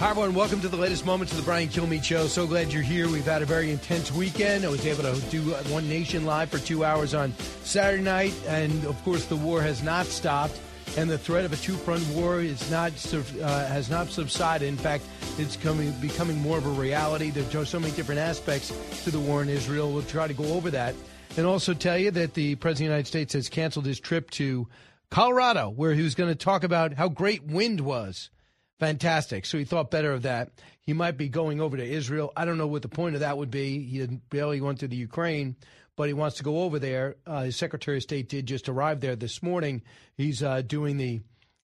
Hi, everyone. Welcome to the latest moments of the Brian Kilmeade Show. So glad you're here. We've had a very intense weekend. I was able to do One Nation live for two hours on Saturday night. And, of course, the war has not stopped. And the threat of a two-front war is not uh, has not subsided. In fact, it's coming becoming more of a reality. There are so many different aspects to the war in Israel. We'll try to go over that. And also tell you that the President of the United States has canceled his trip to Colorado, where he was going to talk about how great wind was fantastic. So he thought better of that. He might be going over to Israel. I don't know what the point of that would be. He barely went to the Ukraine, but he wants to go over there. Uh, his Secretary of State did just arrive there this morning. He's uh, doing the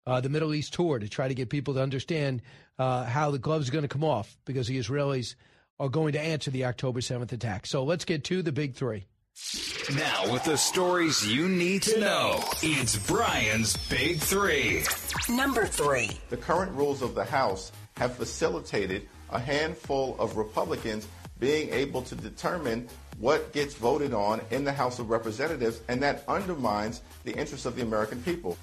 uh, the Middle East tour to try to get people to understand uh, how the gloves are going to come off because the Israelis are going to answer the October 7th attack. So let's get to the big three. Now, with the stories you need to know, it's Brian's Big Three. Number three. The current rules of the House have facilitated a handful of Republicans being able to determine what gets voted on in the House of Representatives, and that undermines the interests of the American people.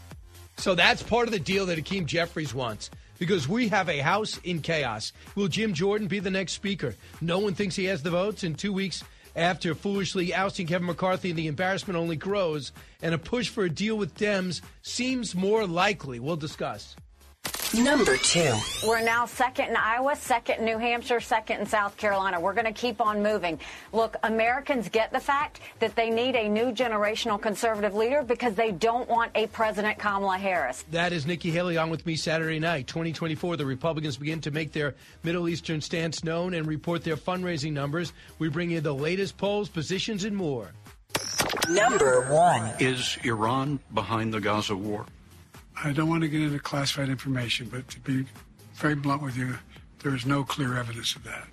So that's part of the deal that Hakeem Jeffries wants because we have a House in chaos. Will Jim Jordan be the next Speaker? No one thinks he has the votes. In two weeks, after foolishly ousting Kevin McCarthy, the embarrassment only grows, and a push for a deal with Dems seems more likely. We'll discuss. Number two. We're now second in Iowa, second in New Hampshire, second in South Carolina. We're going to keep on moving. Look, Americans get the fact that they need a new generational conservative leader because they don't want a President Kamala Harris. That is Nikki Haley on with me Saturday night. 2024, the Republicans begin to make their Middle Eastern stance known and report their fundraising numbers. We bring you the latest polls, positions, and more. Number one. Is Iran behind the Gaza war? I don't want to get into classified information, but to be very blunt with you, there is no clear evidence of that.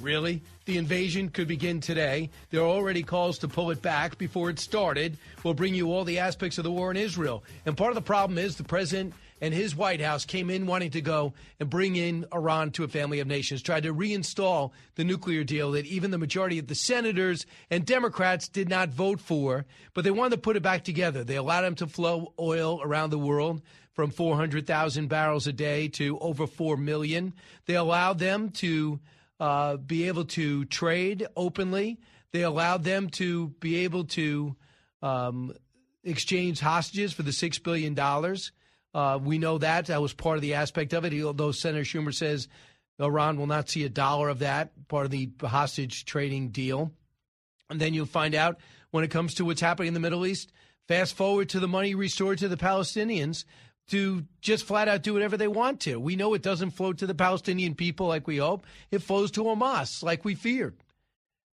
Really? The invasion could begin today. There are already calls to pull it back before it started. We'll bring you all the aspects of the war in Israel. And part of the problem is the president and his White House came in wanting to go and bring in Iran to a family of nations, tried to reinstall the nuclear deal that even the majority of the senators and Democrats did not vote for, but they wanted to put it back together. They allowed them to flow oil around the world from 400,000 barrels a day to over 4 million. They allowed them to uh, be able to trade openly. They allowed them to be able to um, exchange hostages for the $6 billion. Uh, we know that. That was part of the aspect of it, although Senator Schumer says Iran will not see a dollar of that, part of the hostage trading deal. And then you'll find out when it comes to what's happening in the Middle East. Fast forward to the money restored to the Palestinians to just flat out do whatever they want to. We know it doesn't flow to the Palestinian people like we hope, it flows to Hamas like we feared.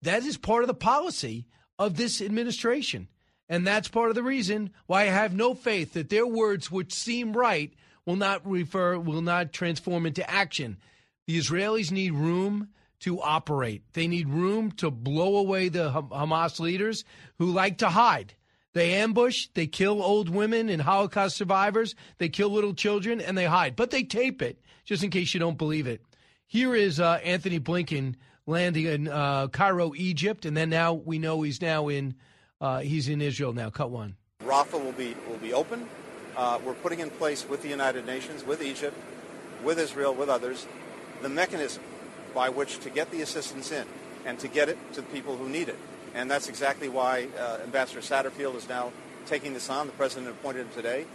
That is part of the policy of this administration. And that's part of the reason why I have no faith that their words, which seem right, will not refer, will not transform into action. The Israelis need room to operate. They need room to blow away the Hamas leaders who like to hide. They ambush, they kill old women and Holocaust survivors, they kill little children, and they hide. But they tape it, just in case you don't believe it. Here is uh, Antony Blinken landing in uh, Cairo, Egypt, and then now we know he's now in uh, he's in Israel now. Cut one. Rafah will be will be open. Uh, we're putting in place with the United Nations, with Egypt, with Israel, with others, the mechanism by which to get the assistance in and to get it to the people who need it. And that's exactly why uh, Ambassador Satterfield is now taking this on. The president appointed him today.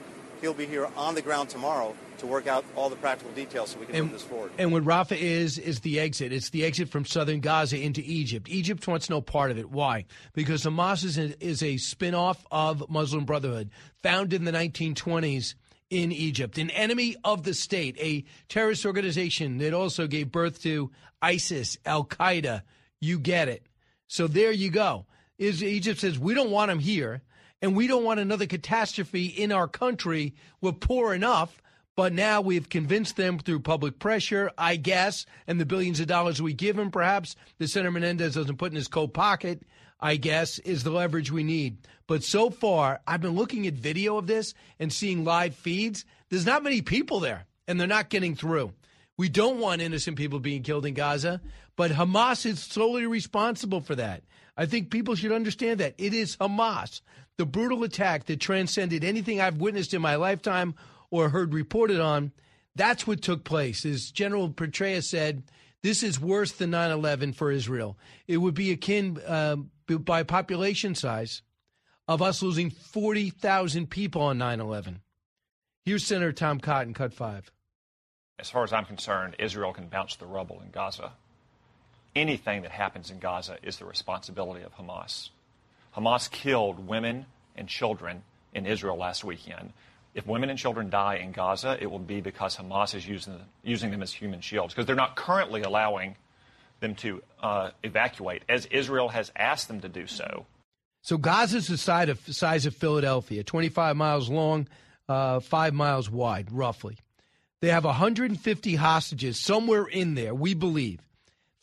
He'll be here on the ground tomorrow to work out all the practical details so we can and, move this forward. And what Rafah is, is the exit. It's the exit from southern Gaza into Egypt. Egypt wants no part of it. Why? Because Hamas is a, is a spin off of Muslim Brotherhood, founded in the 1920s in Egypt, an enemy of the state, a terrorist organization that also gave birth to ISIS, Al Qaeda. You get it. So there you go. Is Egypt says we don't want them here, and we don't want another catastrophe in our country. We're poor enough But now we've convinced them through public pressure, I guess, and the billions of dollars we give him, perhaps, that Senator Menendez doesn't put in his coat pocket, I guess, is the leverage we need. But so far, I've been looking at video of this and seeing live feeds. There's not many people there, and they're not getting through. We don't want innocent people being killed in Gaza, but Hamas is solely responsible for that. I think people should understand that. It is Hamas, the brutal attack that transcended anything I've witnessed in my lifetime or heard reported on. That's what took place. As General Petraeus said, this is worse than 9 11 for Israel. It would be akin, uh, by population size, of us losing 40,000 people on 9 11. Here's Senator Tom Cotton, cut five. As far as I'm concerned, Israel can bounce the rubble in Gaza. Anything that happens in Gaza is the responsibility of Hamas. Hamas killed women and children in Israel last weekend. If women and children die in Gaza, it will be because Hamas is using, using them as human shields, because they're not currently allowing them to uh, evacuate, as Israel has asked them to do so. So Gaza's the size of, size of Philadelphia, 25 miles long, uh, five miles wide, roughly. They have 150 hostages somewhere in there, we believe.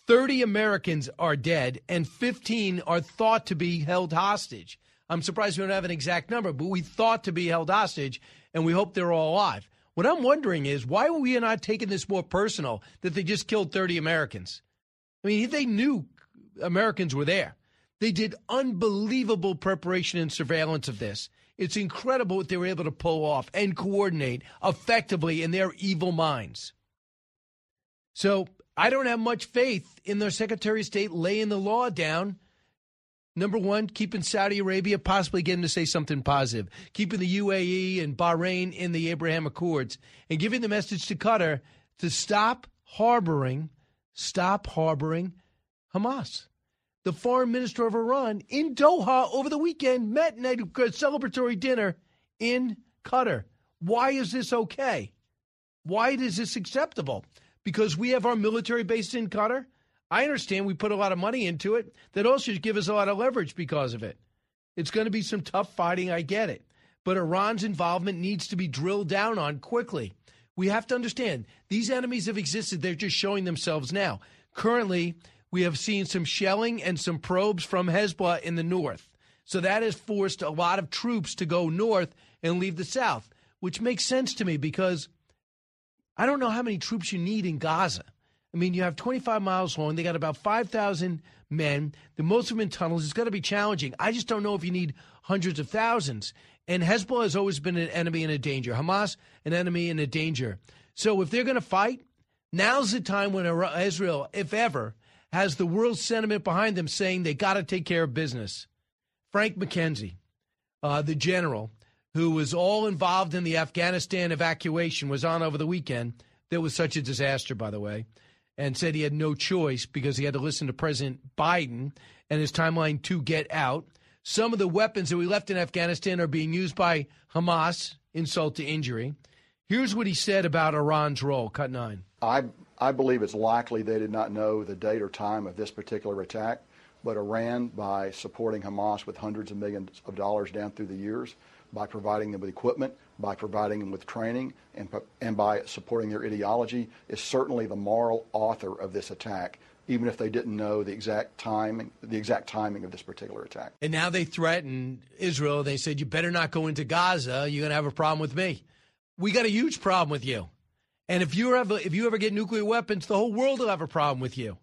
30 Americans are dead, and 15 are thought to be held hostage. I'm surprised we don't have an exact number, but we thought to be held hostage, and we hope they're all alive. What I'm wondering is why are we not taking this more personal that they just killed 30 Americans? I mean, they knew Americans were there. They did unbelievable preparation and surveillance of this. It's incredible what they were able to pull off and coordinate effectively in their evil minds. So I don't have much faith in their Secretary of State laying the law down. Number one, keeping Saudi Arabia possibly getting to say something positive, keeping the UAE and Bahrain in the Abraham Accords, and giving the message to Qatar to stop harboring, stop harboring Hamas the foreign minister of Iran, in Doha over the weekend, met in a celebratory dinner in Qatar. Why is this okay? Why is this acceptable? Because we have our military base in Qatar? I understand we put a lot of money into it. That also should give us a lot of leverage because of it. It's going to be some tough fighting, I get it. But Iran's involvement needs to be drilled down on quickly. We have to understand these enemies have existed, they're just showing themselves now. Currently, we have seen some shelling and some probes from Hezbollah in the north. So that has forced a lot of troops to go north and leave the south, which makes sense to me because I don't know how many troops you need in Gaza. I mean, you have 25 miles long. They got about 5,000 men. The most of them in tunnels. It's going to be challenging. I just don't know if you need hundreds of thousands. And Hezbollah has always been an enemy and a danger. Hamas, an enemy and a danger. So if they're going to fight, now's the time when Israel, if ever, has the world sentiment behind them saying they got to take care of business. Frank McKenzie, uh, the general who was all involved in the Afghanistan evacuation, was on over the weekend. There was such a disaster, by the way, and said he had no choice because he had to listen to President Biden and his timeline to get out. Some of the weapons that we left in Afghanistan are being used by Hamas, insult to injury. Here's what he said about Iran's role. Cut nine. I I believe it's likely they did not know the date or time of this particular attack, but Iran, by supporting Hamas with hundreds of millions of dollars down through the years, by providing them with equipment, by providing them with training, and, and by supporting their ideology, is certainly the moral author of this attack even if they didn't know the exact time, the exact timing of this particular attack. And now they threaten Israel. They said, "You better not go into Gaza. You're going to have a problem with me." We got a huge problem with you. And if you ever if you ever get nuclear weapons, the whole world will have a problem with you.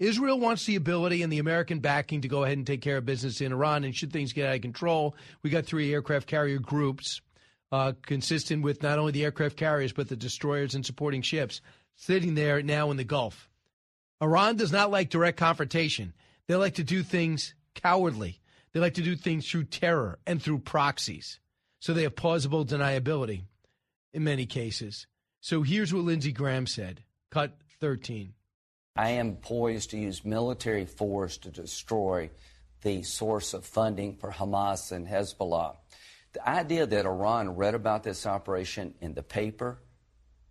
Israel wants the ability and the American backing to go ahead and take care of business in Iran. And should things get out of control, we got three aircraft carrier groups, uh, consistent with not only the aircraft carriers but the destroyers and supporting ships, sitting there now in the Gulf. Iran does not like direct confrontation. They like to do things cowardly. They like to do things through terror and through proxies. So they have plausible deniability in many cases. So here's what Lindsey Graham said cut 13. I am poised to use military force to destroy the source of funding for Hamas and Hezbollah. The idea that Iran read about this operation in the paper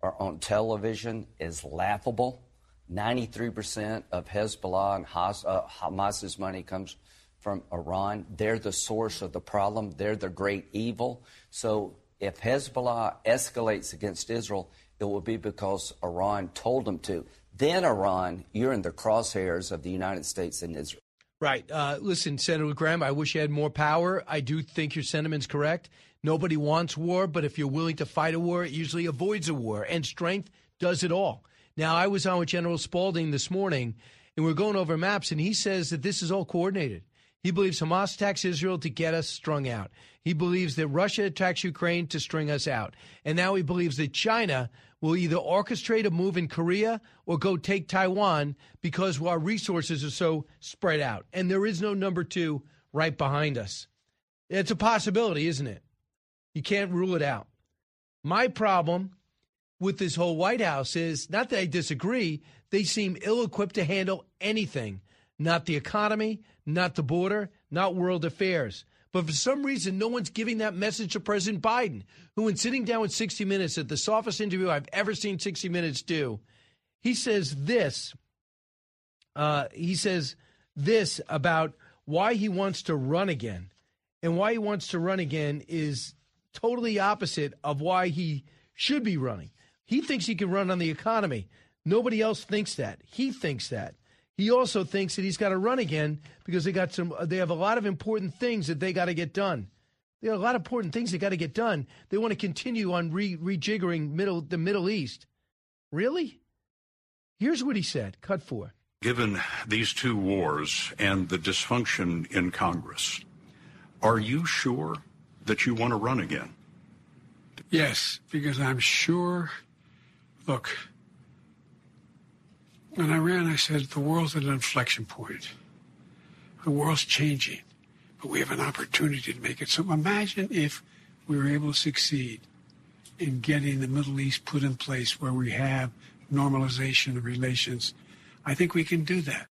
or on television is laughable. 93% of Hezbollah and uh, Hamas's money comes from Iran. They're the source of the problem. They're the great evil. So If Hezbollah escalates against Israel, it will be because Iran told them to. Then, Iran, you're in the crosshairs of the United States and Israel. Right. Uh, listen, Senator Graham, I wish you had more power. I do think your sentiment's correct. Nobody wants war, but if you're willing to fight a war, it usually avoids a war, and strength does it all. Now, I was on with General Spalding this morning, and we are going over maps, and he says that this is all coordinated. He believes Hamas attacks Israel to get us strung out. He believes that Russia attacks Ukraine to string us out. And now he believes that China will either orchestrate a move in Korea or go take Taiwan because our resources are so spread out. And there is no number two right behind us. It's a possibility, isn't it? You can't rule it out. My problem with this whole White House is not that I disagree, they seem ill equipped to handle anything not the economy, not the border, not world affairs. But for some reason, no one's giving that message to President Biden, who, in sitting down with 60 Minutes at the softest interview I've ever seen 60 Minutes do, he says this. Uh, he says this about why he wants to run again. And why he wants to run again is totally opposite of why he should be running. He thinks he can run on the economy. Nobody else thinks that. He thinks that. He also thinks that he's got to run again because they got some. Uh, they have a lot of important things that they got to get done. They have a lot of important things they got to get done. They want to continue on re- rejiggering middle the Middle East. Really? Here's what he said. Cut four. Given these two wars and the dysfunction in Congress, are you sure that you want to run again? Yes, because I'm sure. Look, when I ran, I said, the world's at an inflection point. The world's changing, but we have an opportunity to make it. So imagine if we were able to succeed in getting the Middle East put in place where we have normalization of relations. I think we can do that.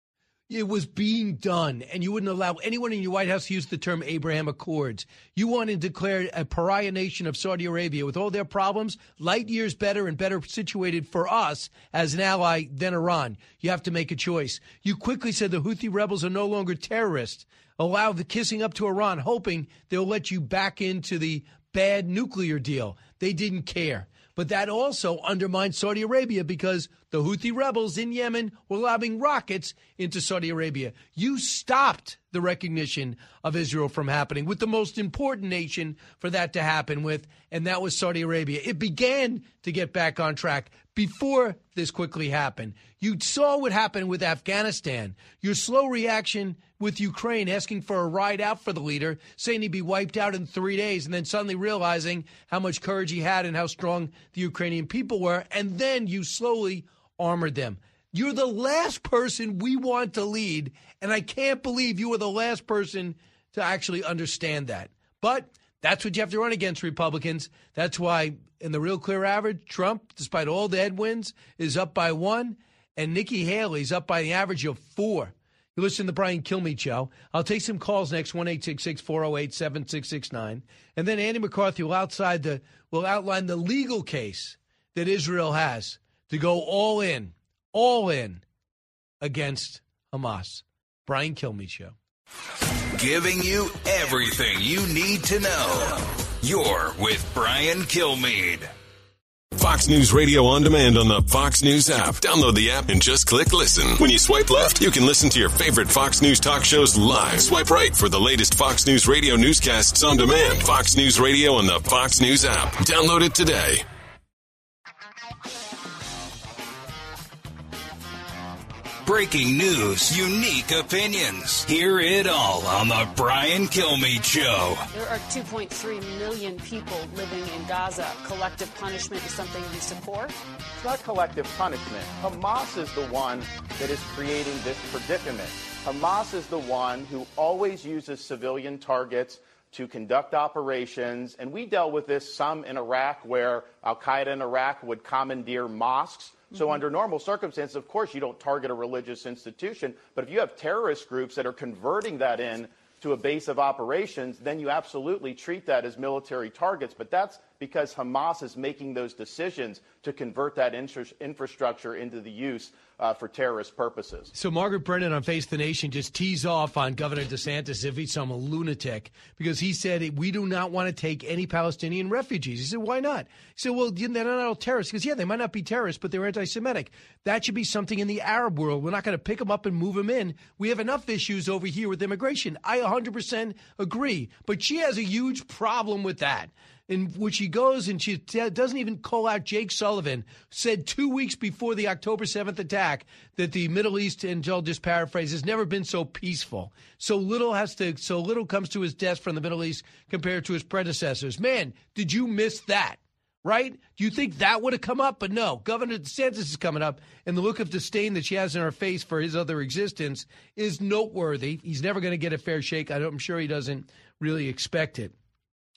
It was being done, and you wouldn't allow anyone in your White House to use the term Abraham Accords. You want to declare a pariah nation of Saudi Arabia with all their problems, light years better and better situated for us as an ally than Iran. You have to make a choice. You quickly said the Houthi rebels are no longer terrorists. Allow the kissing up to Iran, hoping they'll let you back into the bad nuclear deal. They didn't care. But that also undermines Saudi Arabia because the Houthi rebels in Yemen were lobbing rockets into Saudi Arabia. You stopped the recognition of Israel from happening with the most important nation for that to happen with, and that was Saudi Arabia. It began to get back on track before this quickly happened. You saw what happened with Afghanistan. Your slow reaction with Ukraine asking for a ride out for the leader, saying he'd be wiped out in three days, and then suddenly realizing how much courage he had and how strong the Ukrainian people were. And then you slowly armored them. You're the last person we want to lead, and I can't believe you were the last person to actually understand that. But that's what you have to run against Republicans. That's why, in the real clear average, Trump, despite all the headwinds, is up by one, and Nikki Haley's up by the average of four. You listen to Brian Kilmeade show. I'll take some calls next, 1 408 7669. And then Andy McCarthy will, outside the, will outline the legal case that Israel has to go all in, all in against Hamas. Brian Kilmeade show. Giving you everything you need to know. You're with Brian Kilmeade. Fox News Radio on demand on the Fox News app. Download the app and just click listen. When you swipe left, you can listen to your favorite Fox News talk shows live. Swipe right for the latest Fox News Radio newscasts on demand. Fox News Radio on the Fox News app. Download it today. Breaking news, unique opinions. Hear it all on The Brian Kilmeade Show. There are 2.3 million people living in Gaza. Collective punishment is something you support? It's not collective punishment. Hamas is the one that is creating this predicament. Hamas is the one who always uses civilian targets to conduct operations. And we dealt with this some in Iraq, where Al Qaeda in Iraq would commandeer mosques so, mm-hmm. under normal circumstances, of course, you don't target a religious institution. But if you have terrorist groups that are converting that in to a base of operations, then you absolutely treat that as military targets. But that's because Hamas is making those decisions to convert that infrastructure into the use uh, for terrorist purposes. So Margaret Brennan on Face the Nation just teased off on Governor DeSantis if he's some lunatic because he said we do not want to take any Palestinian refugees. He said, why not? He said, well, they're not all terrorists. Because yeah, they might not be terrorists, but they're anti-Semitic. That should be something in the Arab world. We're not going to pick them up and move them in. We have enough issues over here with immigration. I 100% agree, but she has a huge problem with that in which she goes and she t- doesn't even call out Jake Sullivan, said two weeks before the October 7th attack that the Middle East, and I'll just paraphrase, has never been so peaceful. So little has to, so little comes to his desk from the Middle East compared to his predecessors. Man, did you miss that? Right? Do you think that would have come up? But no, Governor DeSantis is coming up, and the look of disdain that she has in her face for his other existence is noteworthy. He's never going to get a fair shake. I'm sure he doesn't really expect it.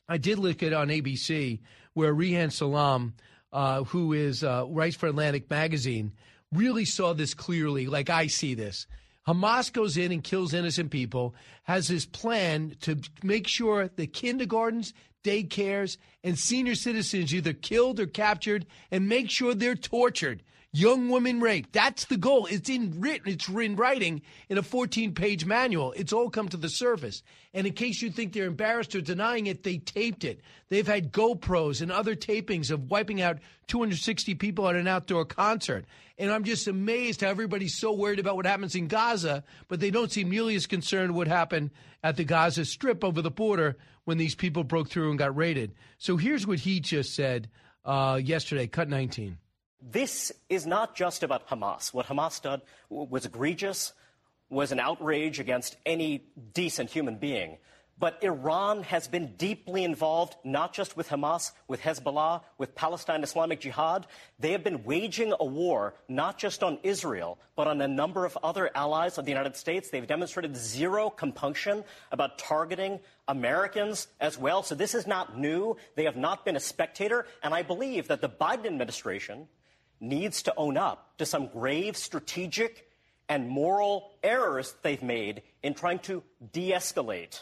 I did look at on ABC where Reihan Salam, uh, who is uh, writes for Atlantic Magazine, really saw this clearly, like I see this. Hamas goes in and kills innocent people, has this plan to make sure the kindergartens, daycares, and senior citizens either killed or captured and make sure they're tortured young women raped. That's the goal. It's in written. It's in writing in a 14-page manual. It's all come to the surface. And in case you think they're embarrassed or denying it, they taped it. They've had GoPros and other tapings of wiping out 260 people at an outdoor concert. And I'm just amazed how everybody's so worried about what happens in Gaza, but they don't seem nearly as concerned what happened at the Gaza Strip over the border when these people broke through and got raided. So here's what he just said uh, yesterday, cut 19 this is not just about Hamas. What Hamas did was egregious, was an outrage against any decent human being. But Iran has been deeply involved, not just with Hamas, with Hezbollah, with Palestine Islamic Jihad. They have been waging a war, not just on Israel, but on a number of other allies of the United States. They've demonstrated zero compunction about targeting Americans as well. So this is not new. They have not been a spectator. And I believe that the Biden administration, needs to own up to some grave strategic and moral errors they've made in trying to de escalate.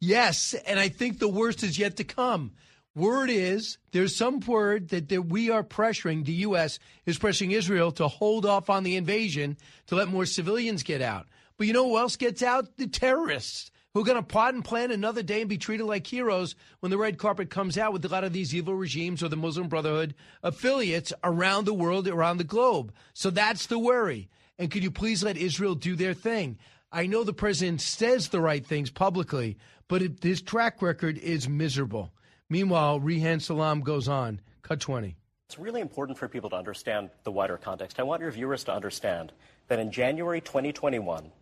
Yes, and I think the worst is yet to come. Word is there's some word that, that we are pressuring, the U.S. is pressuring Israel to hold off on the invasion to let more civilians get out. But you know who else gets out? The terrorists who are going to plot and plan another day and be treated like heroes when the red carpet comes out with a lot of these evil regimes or the Muslim Brotherhood affiliates around the world, around the globe. So that's the worry. And could you please let Israel do their thing? I know the president says the right things publicly, but it, his track record is miserable. Meanwhile, Reihan Salam goes on. Cut 20. It's really important for people to understand the wider context. I want your viewers to understand that in January 2021,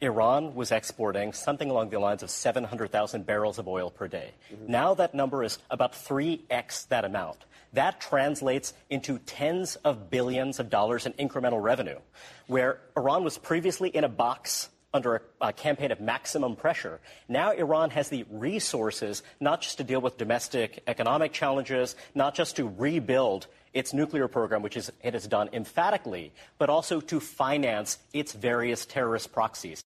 Iran was exporting something along the lines of 700,000 barrels of oil per day. Mm-hmm. Now that number is about 3x that amount. That translates into tens of billions of dollars in incremental revenue, where Iran was previously in a box under a, a, campaign of maximum pressure. Now Iran has the resources not just to deal with domestic economic challenges, not just to rebuild its nuclear program, which is, it has done emphatically, but also to finance its various terrorist proxies.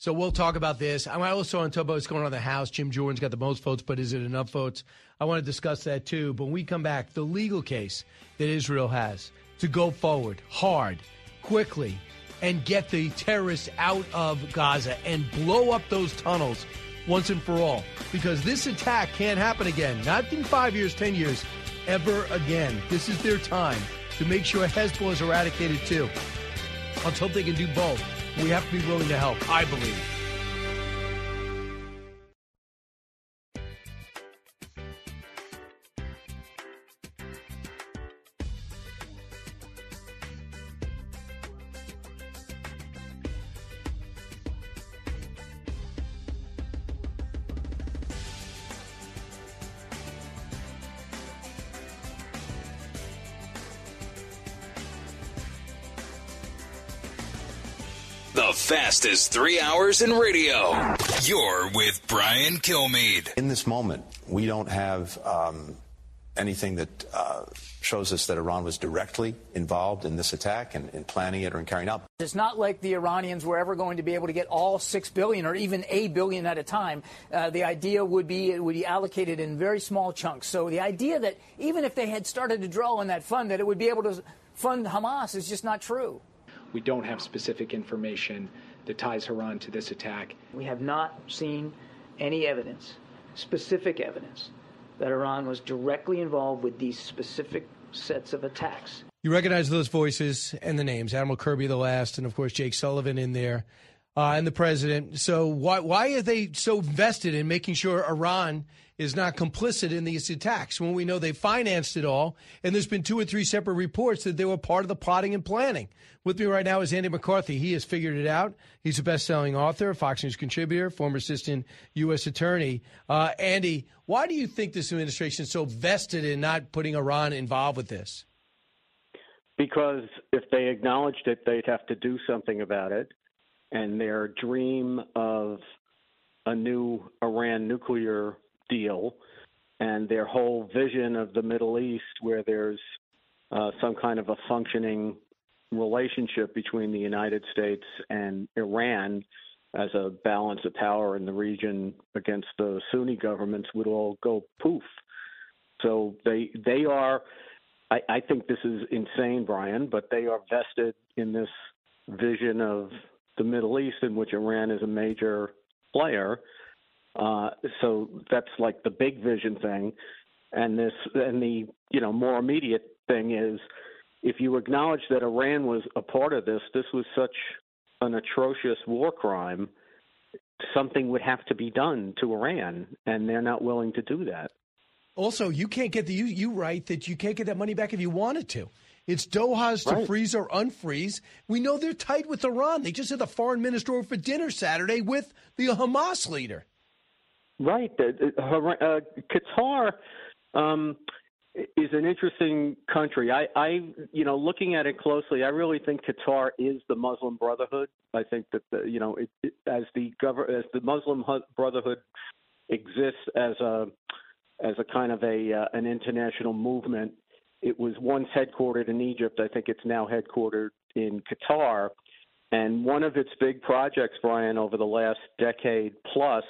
So we'll talk about this. I also want to talk about what's going on in the House. Jim Jordan's got the most votes, but is it enough votes? I want to discuss that too. But when we come back, the legal case that Israel has to go forward hard, quickly, and get the terrorists out of Gaza and blow up those tunnels once and for all. Because this attack can't happen again. Not in five years, ten years, ever again. This is their time to make sure Hezbollah is eradicated too. Let's hope they can do both. We have to be willing to help, I believe. Fastest three hours in radio. You're with Brian Kilmeade. In this moment, we don't have um, anything that uh, shows us that Iran was directly involved in this attack and in planning it or in carrying out. It's not like the Iranians were ever going to be able to get all six billion or even a billion at a time. Uh, the idea would be it would be allocated in very small chunks. So the idea that even if they had started to draw on that fund, that it would be able to fund Hamas is just not true. We don't have specific information that ties Iran to this attack. We have not seen any evidence, specific evidence, that Iran was directly involved with these specific sets of attacks. You recognize those voices and the names Admiral Kirby, the last, and of course Jake Sullivan in there, uh, and the president. So why why are they so vested in making sure Iran is not complicit in these attacks when we know they financed it all? And there's been two or three separate reports that they were part of the plotting and planning. With me right now is Andy McCarthy. He has figured it out. He's a best-selling author, Fox News contributor, former assistant U.S. attorney. Uh, Andy, why do you think this administration is so vested in not putting Iran involved with this? Because if they acknowledged it, they'd have to do something about it. And their dream of a new Iran nuclear deal and their whole vision of the Middle East, where there's uh, some kind of a functioning relationship between the United States and Iran as a balance of power in the region against the Sunni governments would all go poof. So they they are I, I think this is insane, Brian, but they are vested in this vision of the Middle East in which Iran is a major player. Uh, so that's like the big vision thing, and this and the you know more immediate thing is if you acknowledge that Iran was a part of this, this was such an atrocious war crime. Something would have to be done to Iran, and they're not willing to do that. Also, you can't get the you, you write that you can't get that money back if you wanted to. It's Doha's to Right. freeze or unfreeze. We know they're tight with Iran. They just had the foreign minister over for dinner Saturday with the Hamas leader. Right. Uh, Qatar um, is an interesting country. I, I, you know, looking at it closely, I really think Qatar is the Muslim Brotherhood. I think that the, you know, it, it, as the gover- as the Muslim Brotherhood exists as a as a kind of a uh, an international movement. It was once headquartered in Egypt. I think it's now headquartered in Qatar. And one of its big projects, Brian, over the last decade plus,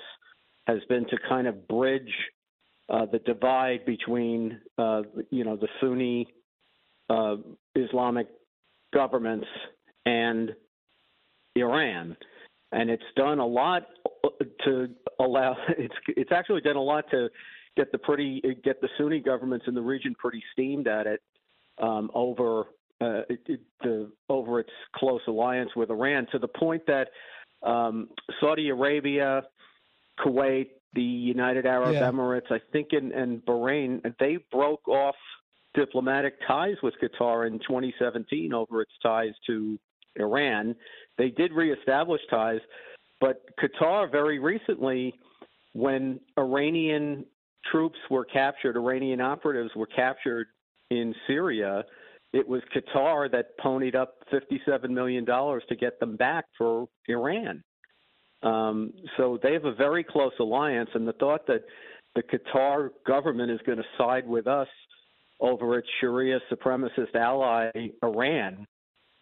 has been to kind of bridge uh, the divide between, uh, you know, the Sunni uh, Islamic governments and Iran, and it's done a lot to allow. It's it's actually done a lot to get the pretty get the Sunni governments in the region pretty steamed at it um, over uh, it, it, the over its close alliance with Iran to the point that um, Saudi Arabia, Kuwait, the United Arab Yeah. Emirates, I think, and, and Bahrain, they broke off diplomatic ties with Qatar in 2017 over its ties to Iran. They did reestablish ties, but Qatar very recently, when Iranian troops were captured, Iranian operatives were captured in Syria, it was Qatar that ponied up $57 million to get them back for Iran. Um, so they have a very close alliance, and the thought that the Qatar government is going to side with us over its Sharia supremacist ally Iran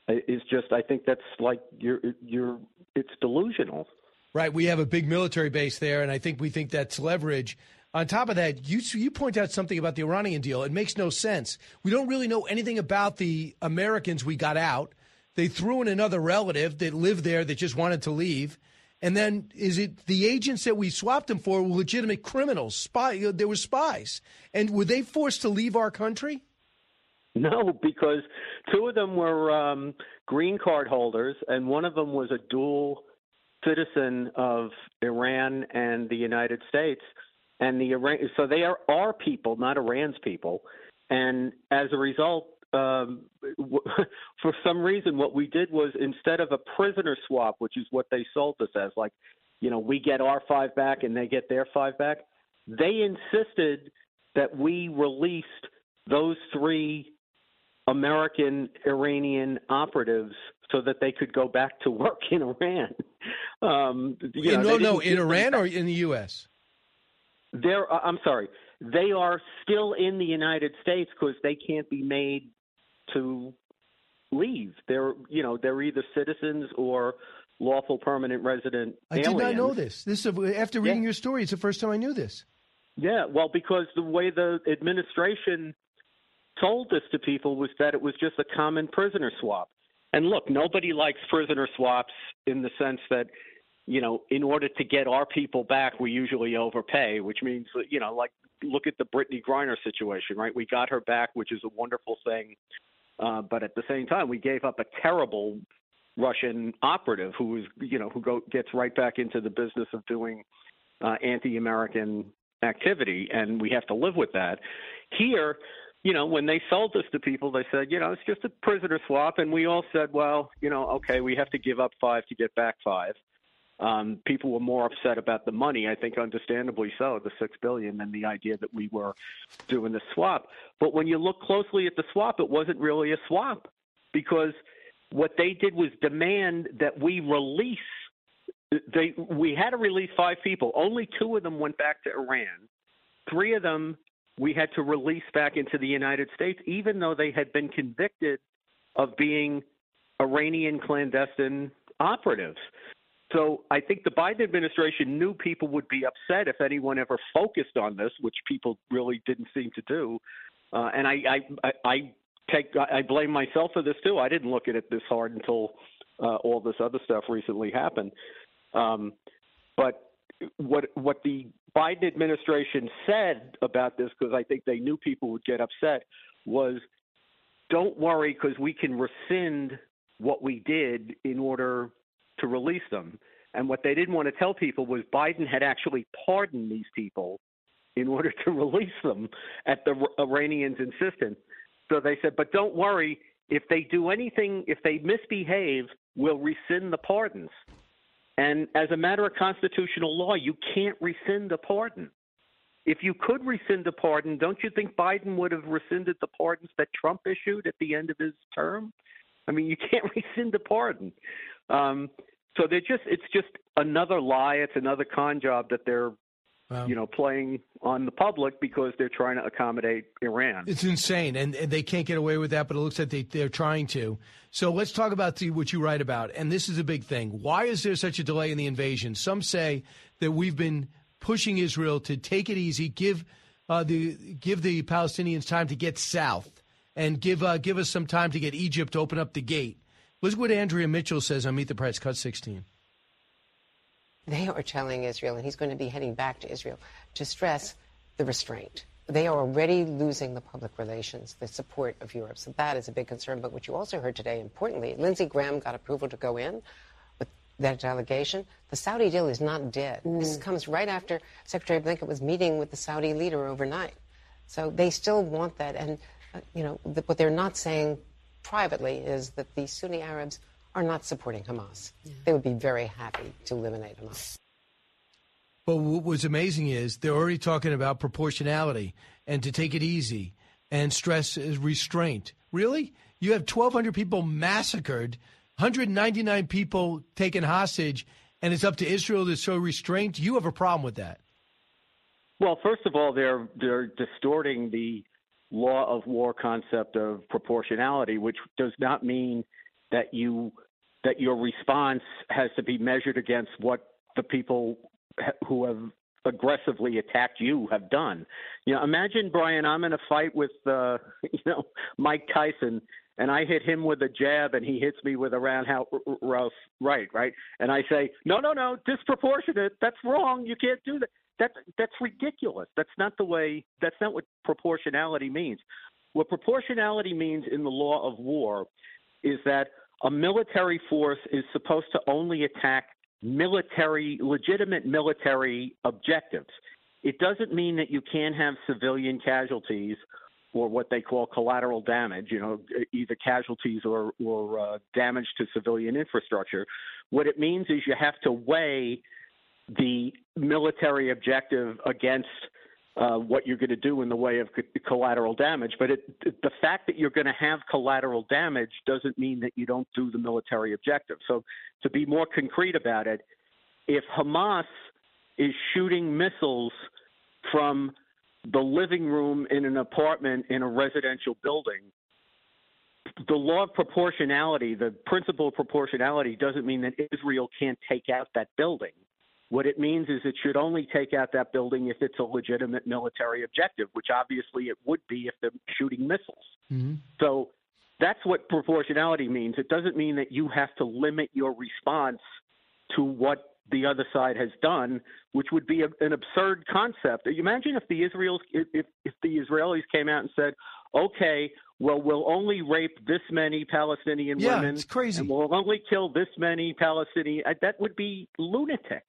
is just I think that's like you're you're it's delusional. Right. We have a big military base there, and I think we think that's leverage. On top of that, you you point out something about the Iranian deal. It makes no sense. We don't really know anything about the Americans we got out. They threw in another relative that lived there that just wanted to leave. And then is it the agents that we swapped them for were legitimate criminals? Spy, they were spies, and were they forced to leave our country? No, because two of them were um, green card holders, and one of them was a dual citizen of Iran and the United States. And the Iran, so they are our people, not Iran's people. And as a result, um, w- for some reason, what we did was instead of a prisoner swap, which is what they sold us as, like, you know, we get our five back and they get their five back, they insisted that we released those three American Iranian operatives so that they could go back to work in Iran. Um, you In- know, no, no, in Iran or in the U.S. They're, uh, I'm sorry. they are still in the United States because they can't be made to leave. They're you know they're either citizens or lawful permanent resident. I did not know this. This is after reading your story. It's the first time I knew this. Yeah, well, because the way the administration told this to people was that it was just a common prisoner swap. And look, nobody likes prisoner swaps in the sense that, you know, in order to get our people back, we usually overpay, which means, you know, like look at the Brittany Griner situation, right? We got her back, which is a wonderful thing. Uh, but at the same time, we gave up a terrible Russian operative who is, you know, who go, gets right back into the business of doing uh, anti-American activity, and we have to live with that. Here, you know, when they sold this to people, they said, you know, it's just a prisoner swap, and we all said, well, you know, okay, we have to give up five to get back five. Um, people were more upset about the money, I think, understandably so, the six billion, than the idea that we were doing the swap. But when you look closely at the swap, it wasn't really a swap because what they did was demand that we release they we had to release five people. Only two of them went back to Iran. Three of them we had to release back into the United States, even though they had been convicted of being Iranian clandestine operatives. So I think the Biden administration knew people would be upset if anyone ever focused on this, which people really didn't seem to do. Uh, and I, I, I take I blame myself for this too. I didn't look at it this hard until uh, all this other stuff recently happened. Um, but what what the Biden administration said about this, because I think they knew people would get upset, was don't worry because we can rescind what we did in order to release them. And what they didn't want to tell people was Biden had actually pardoned these people in order to release them at the Iranians' insistence. So they said, but don't worry, if they do anything, if they misbehave, we'll rescind the pardons. And as a matter of constitutional law, you can't rescind a pardon. If you could rescind a pardon, don't you think Biden would have rescinded the pardons that Trump issued at the end of his term? I mean, you can't rescind a pardon. Um, so they're just it's just another lie. It's another con job that they're Wow. you know playing on the public because they're trying to accommodate Iran. It's insane, and, and they can't get away with that. But it looks like they they're trying to. So let's talk about the, what you write about, and this is a big thing. Why is there such a delay in the invasion? Some say that we've been pushing Israel to take it easy, give uh, the give the Palestinians time to get south, and give uh, give us some time to get Egypt to open up the gate. Listen what Andrea Mitchell says on Meet the Press, cut sixteen. They are telling Israel, and he's going to be heading back to Israel, to stress the restraint. They are already losing the public relations, the support of Europe. So that is a big concern. But what you also heard today, importantly, Lindsey Graham got approval to go in with that delegation. The Saudi deal is not dead. This comes right after Secretary Blinken was meeting with the Saudi leader overnight. So they still want that. And, uh, you know, the, what they're not saying privately is that the Sunni Arabs are not supporting Hamas. They would be very happy to eliminate Hamas. But what was amazing is they're already talking about proportionality and to take it easy and stress is restraint. Really? You have 1,200 people massacred, 199 people taken hostage, and it's up to Israel to show restraint? You have a problem with that. Well, first of all, they're they're distorting the law of war concept of proportionality, which does not mean that you that your response has to be measured against what the people who have aggressively attacked you have done. You know, imagine Brian, I'm in a fight with uh, you know Mike Tyson, and I hit him with a jab, and he hits me with a roundhouse right, right, and I say, no, no, no, disproportionate. That's wrong. You can't do that. That that's ridiculous. That's not the way. That's not what proportionality means. What proportionality means in the law of war is that a military force is supposed to only attack military, legitimate military objectives. It doesn't mean that you can't have civilian casualties or what they call collateral damage, you know, either casualties or, or uh, damage to civilian infrastructure. What it means is you have to weigh the military objective against uh, what you're going to do in the way of co- collateral damage. But it, the fact that you're going to have collateral damage doesn't mean that you don't do the military objective. So, to be more concrete about it, if Hamas is shooting missiles from the living room in an apartment in a residential building. The law of proportionality, the principle of proportionality, doesn't mean that Israel can't take out that building. What it means is it should only take out that building if it's a legitimate military objective, which obviously it would be if they're shooting missiles. Mm-hmm. So that's what proportionality means. It doesn't mean that you have to limit your response to what the other side has done, which would be a, an absurd concept. Imagine if the Israelis, if, if the Israelis came out and said, "Okay, well, we'll only rape this many Palestinian Yeah, women, it's crazy. and we'll only kill this many Palestinian." That would be lunatic.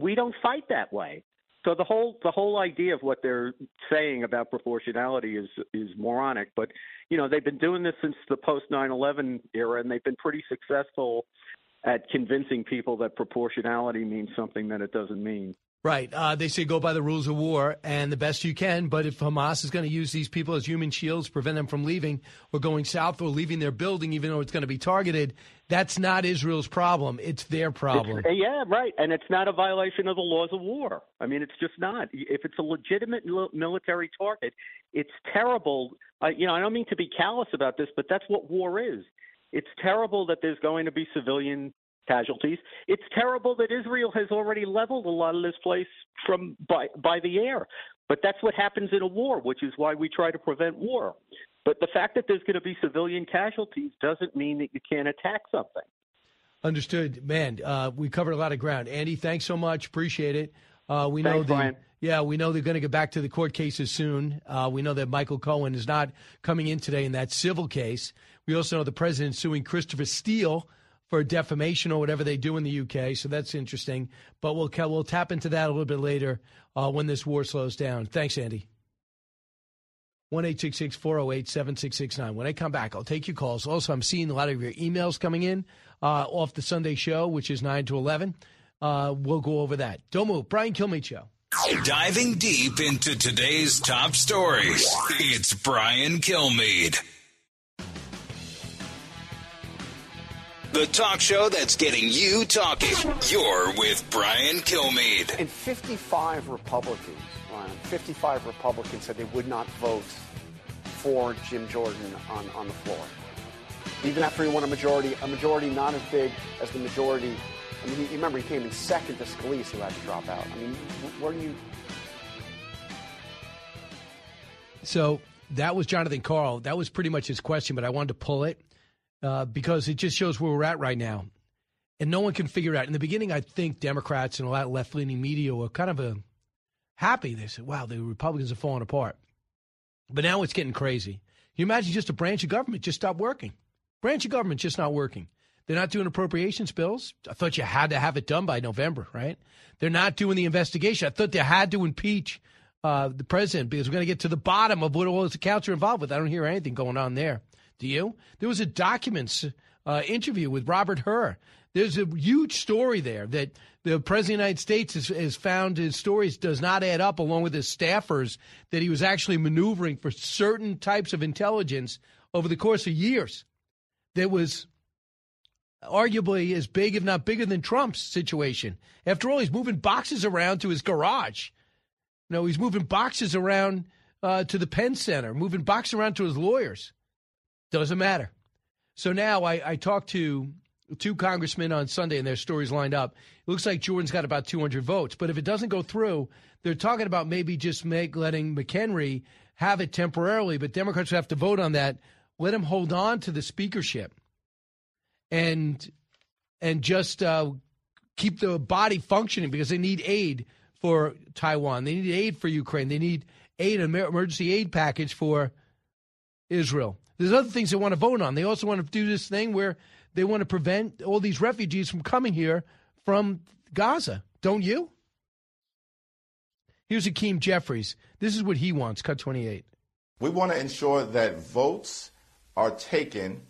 We don't fight that way. So the whole the whole idea of what they're saying about proportionality is is moronic. But you know they've been doing this since the post 9/11 era, and they've been pretty successful at convincing people that proportionality means something that it doesn't mean. Right. Uh, they say go by the rules of war and the best you can. But if Hamas is going to use these people as human shields, prevent them from leaving or going south or leaving their building, even though it's going to be targeted, that's not Israel's problem. It's their problem. It's- yeah, right. And it's not a violation of the laws of war. I mean, it's just not. If it's a legitimate military target, it's terrible. You know, I don't mean to be callous about this, but that's what war is. It's terrible that there's going to be civilian casualties. It's terrible that Israel has already leveled a lot of this place from by by the air. But that's what happens in a war, which is why we try to prevent war. But the fact that there's going to be civilian casualties doesn't mean that you can't attack something. Understood, man. Uh, we covered a lot of ground. Andy, thanks so much. Appreciate it. Uh, we know Thanks, the, Brian. yeah, we know they're going to get back to the court cases soon. Uh, we know that Michael Cohen is not coming in today in that civil case. We also know the president suing Christopher Steele for defamation or whatever they do in the UK. So that's interesting. But we'll we'll tap into that a little bit later uh, when this war slows down. Thanks, Andy. One eight six six four zero eight seven six six nine. When I come back, I'll take your calls. Also, I'm seeing a lot of your emails coming in uh, off the Sunday show, which is nine to eleven. Uh, we'll go over that. Don't move. Brian Kilmeade show. Diving deep into today's top stories, it's Brian Kilmeade. The talk show that's getting you talking. You're with Brian Kilmeade. And 55 Republicans, Ryan, 55 Republicans said they would not vote for Jim Jordan on, on the floor. Even after he won a majority, a majority not as big as the majority. I mean, you remember he came in second to Scalise, who had to drop out. I mean, where do you? So that was Jonathan Karl. That was pretty much his question, but I wanted to pull it uh, because it just shows where we're at right now. And no one can figure out. In the beginning, I think Democrats and a lot of left leaning media were kind of a, happy. They said, wow, the Republicans are falling apart. But now it's getting crazy. You imagine just a branch of government just stopped working? Branch of government just not working. They're not doing appropriations bills. I thought you had to have it done by November, right? They're not doing the investigation. I thought they had to impeach uh, the president because we're going to get to the bottom of what all those accounts are involved with. I don't hear anything going on there. Do you? There was a documents uh, interview with Robert Hur. There's a huge story there that the president of the United States has, has found his stories does not add up, along with his staffers, that he was actually maneuvering for certain types of intelligence over the course of years. That was arguably as big, if not bigger, than Trump's situation. After all, he's moving boxes around to his garage. You know, he's moving boxes around uh, to the Penn Center, moving boxes around to his lawyers. Doesn't matter. So now I, I talked to two congressmen on Sunday, and their stories lined up. It looks like Jordan's got about 200 votes, but if it doesn't go through, they're talking about maybe just make letting McHenry have it temporarily, but Democrats have to vote on that. Let him hold on to the speakership, and and just uh, keep the body functioning because they need aid for Taiwan. They need aid for Ukraine. They need aid, an emergency aid package for Israel. There's other things they want to vote on. They also want to do this thing where they want to prevent all these refugees from coming here from Gaza. Don't you? Here's Hakeem Jeffries. This is what he wants. Cut 28. We want to ensure that votes are taken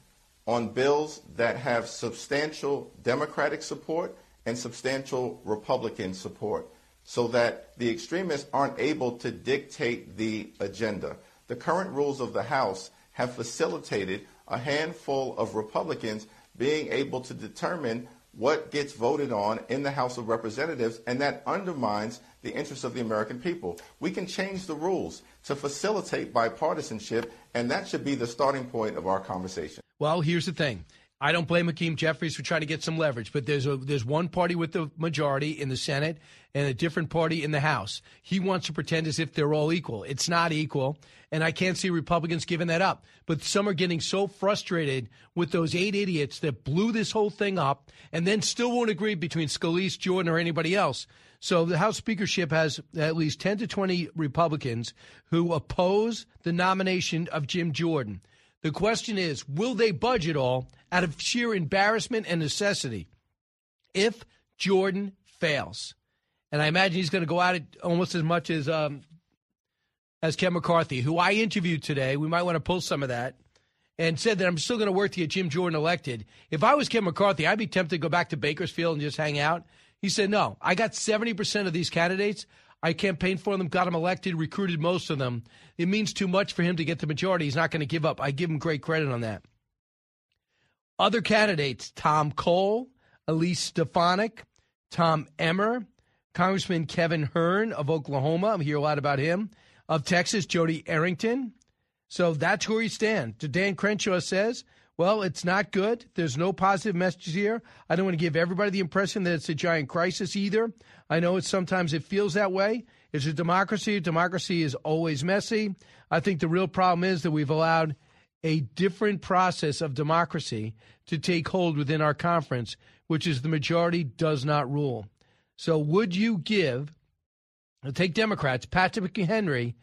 on bills that have substantial Democratic support and substantial Republican support so that the extremists aren't able to dictate the agenda. The current rules of the House have facilitated a handful of Republicans being able to determine what gets voted on in the House of Representatives, and that undermines the interests of the American people. We can change the rules to facilitate bipartisanship, and that should be the starting point of our conversation. Well, here's the thing. I don't blame Hakeem Jeffries for trying to get some leverage, but there's a there's one party with the majority in the Senate and a different party in the House. He wants to pretend as if they're all equal. It's not equal, and I can't see Republicans giving that up. But some are getting so frustrated with those eight idiots that blew this whole thing up, and then still won't agree between Scalise, Jordan, or anybody else. So the House speakership has at least 10 to 20 Republicans who oppose the nomination of Jim Jordan. The question is, will they budge at all out of sheer embarrassment and necessity if Jordan fails? And I imagine he's going to go at it almost as much as um, as Kevin McCarthy, who I interviewed today. We might want to pull some of that. And said that I'm still going to work to get Jim Jordan elected. If I was Kevin McCarthy, I'd be tempted to go back to Bakersfield and just hang out. He said, No, I got 70% of these candidates. I campaigned for them, got them elected, recruited most of them. It means too much for him to get the majority. He's not going to give up. I give him great credit on that. Other candidates Tom Cole, Elise Stefanik, Tom Emmer, Congressman Kevin Hern of Oklahoma. I hear a lot about him. Of Texas, Jody Arrington. So that's where we stand. Dan Crenshaw says, well, it's not good. There's no positive message here. I don't want to give everybody the impression that it's a giant crisis either. I know it's sometimes it feels that way. It's a democracy. Democracy is always messy. I think the real problem is that we've allowed a different process of democracy to take hold within our conference, which is the majority does not rule. So, would you give, take Democrats, Patrick McHenry,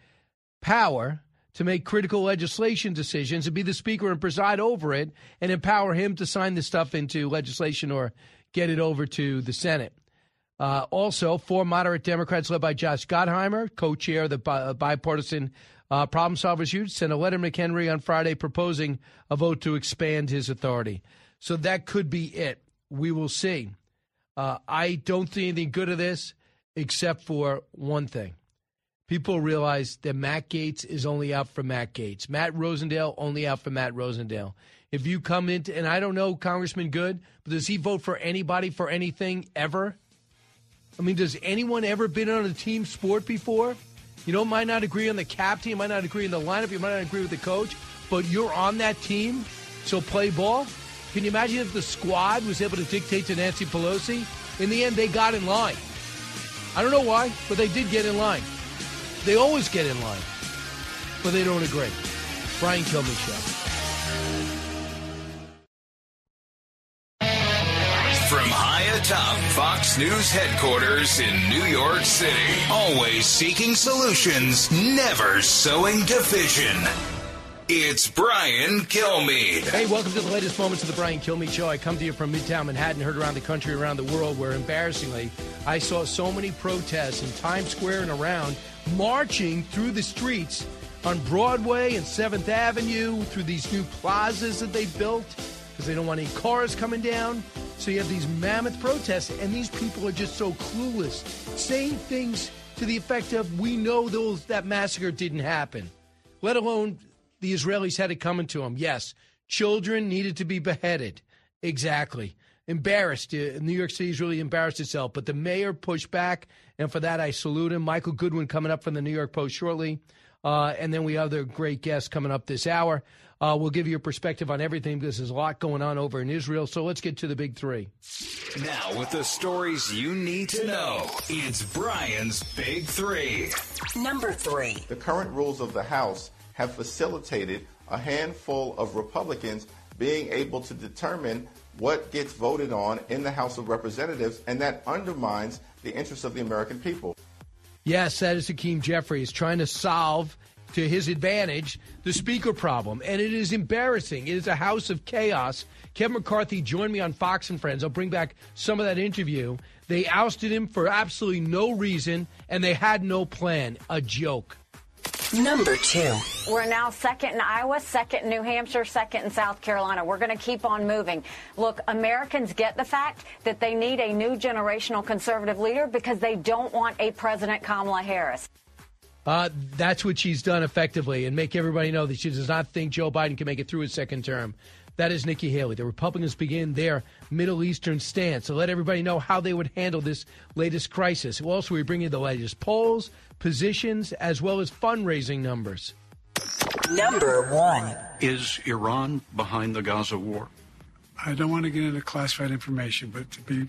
power to make critical legislation decisions and be the speaker and preside over it and empower him to sign the stuff into legislation or get it over to the Senate? Uh, also, four moderate Democrats led by Josh Gottheimer, co chair of the bi- bipartisan uh, Problem Solvers Union, sent a letter to McHenry on Friday proposing a vote to expand his authority. So that could be it. We will see. Uh, I don't see anything good of this except for one thing. People realize that Matt Gaetz is only out for Matt Gaetz. Matt Rosendale only out for Matt Rosendale. If you come into, and I don't know Congressman Good, but does he vote for anybody for anything ever? I mean, does anyone ever been on a team sport before? You know, might not agree on the captain, you might not agree on the lineup, you might not agree with the coach, but you're on that team, so play ball. Can you imagine if the squad was able to dictate to Nancy Pelosi? In the end, they got in line. I don't know why, but they did get in line. They always get in line, but they don't agree. Brian Kilmeade Show. From high atop Fox News headquarters in New York City, always seeking solutions, never sowing division. It's Brian Kilmeade. Hey, welcome to the latest moments of the Brian Kilmeade Show. I come to you from Midtown Manhattan, heard around the country, around the world, where embarrassingly, I saw so many protests in Times Square and around marching through the streets on Broadway and 7th Avenue through these new plazas that they built because they don't want any cars coming down. So you have these mammoth protests, and these people are just so clueless, saying things to the effect of, "We know those that massacre didn't happen," let alone the Israelis had it coming to them. Yes, children needed to be beheaded. Exactly. Embarrassed. Uh, New York City's really embarrassed itself, but the mayor pushed back, and for that I salute him. Michael Goodwin coming up from the New York Post shortly. Uh, and then we have other great guests coming up this hour. Uh, we'll give you a perspective on everything because there's a lot going on over in Israel. So let's get to the big three. Now, with the stories you need to know, it's Brian's Big Three. Number three. The current rules of the House have facilitated a handful of Republicans being able to determine what gets voted on in the House of Representatives, and that undermines the interests of the American people. Yes, that is Hakeem Jeffries trying to solve to his advantage the speaker problem. And it is embarrassing. It is a house of chaos. Kevin McCarthy joined me on Fox and Friends. I'll bring back some of that interview. They ousted him for absolutely no reason, and they had no plan. A joke. Number two. We're now second in Iowa, second in New Hampshire, second in South Carolina. We're going to keep on moving. Look, Americans get the fact that they need a new generational conservative leader because they don't want a President Kamala Harris. Uh, that's what she's done effectively and make everybody know that she does not think Joe Biden can make it through his second term. That is Nikki Haley. The Republicans begin their Middle Eastern stance to let everybody know how they would handle this latest crisis. Also, we bring you the latest polls, positions, as well as fundraising numbers. Number one. Is Iran behind the Gaza war? I don't want to get into classified information, but to be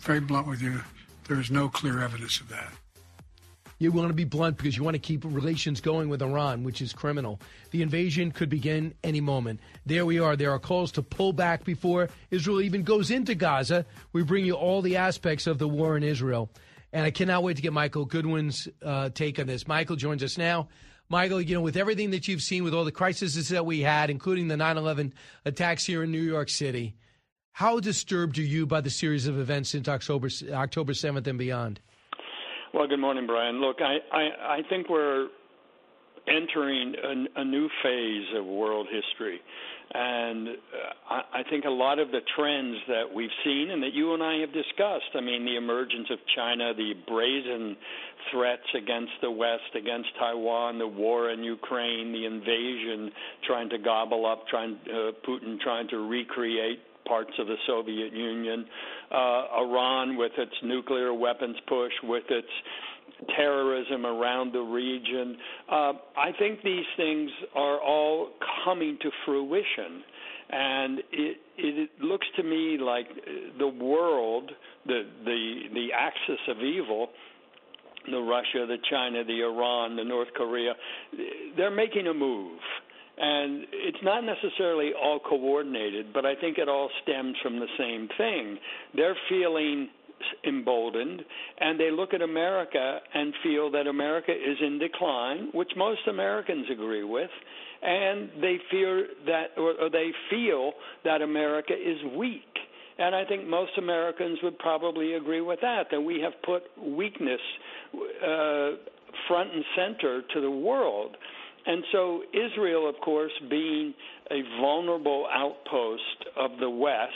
very blunt with you, there is no clear evidence of that. You want to be blunt because you want to keep relations going with Iran, which is criminal. The invasion could begin any moment. There we are. There are calls to pull back before Israel even goes into Gaza. We bring you all the aspects of the war in Israel. And I cannot wait to get Michael Goodwin's uh, take on this. Michael joins us now. Michael, you know, with everything that you've seen, with all the crises that we had, including the 9 11 attacks here in New York City, how disturbed are you by the series of events since October, October 7th and beyond? Well, good morning, Brian. Look, I, I, I think we're entering a, a new phase of world history. And uh, I, I think a lot of the trends that we've seen and that you and I have discussed, I mean, the emergence of China, the brazen threats against the West, against Taiwan, the war in Ukraine, the invasion, trying to gobble up, trying uh, Putin trying to recreate parts of the Soviet Union, uh, Iran with its nuclear weapons push, with its terrorism around the region. Uh, I think these things are all coming to fruition. And it, it looks to me like the world, the, the, the axis of evil, the Russia, the China, the Iran, the North Korea, they're making a move. And it's not necessarily all coordinated, but I think it all stems from the same thing. They're feeling emboldened, and they look at America and feel that America is in decline, which most Americans agree with, and they fear that, or, or they feel that America is weak. And I think most Americans would probably agree with that, that we have put weakness uh, front and center to the world. And so Israel, of course, being a vulnerable outpost of the West,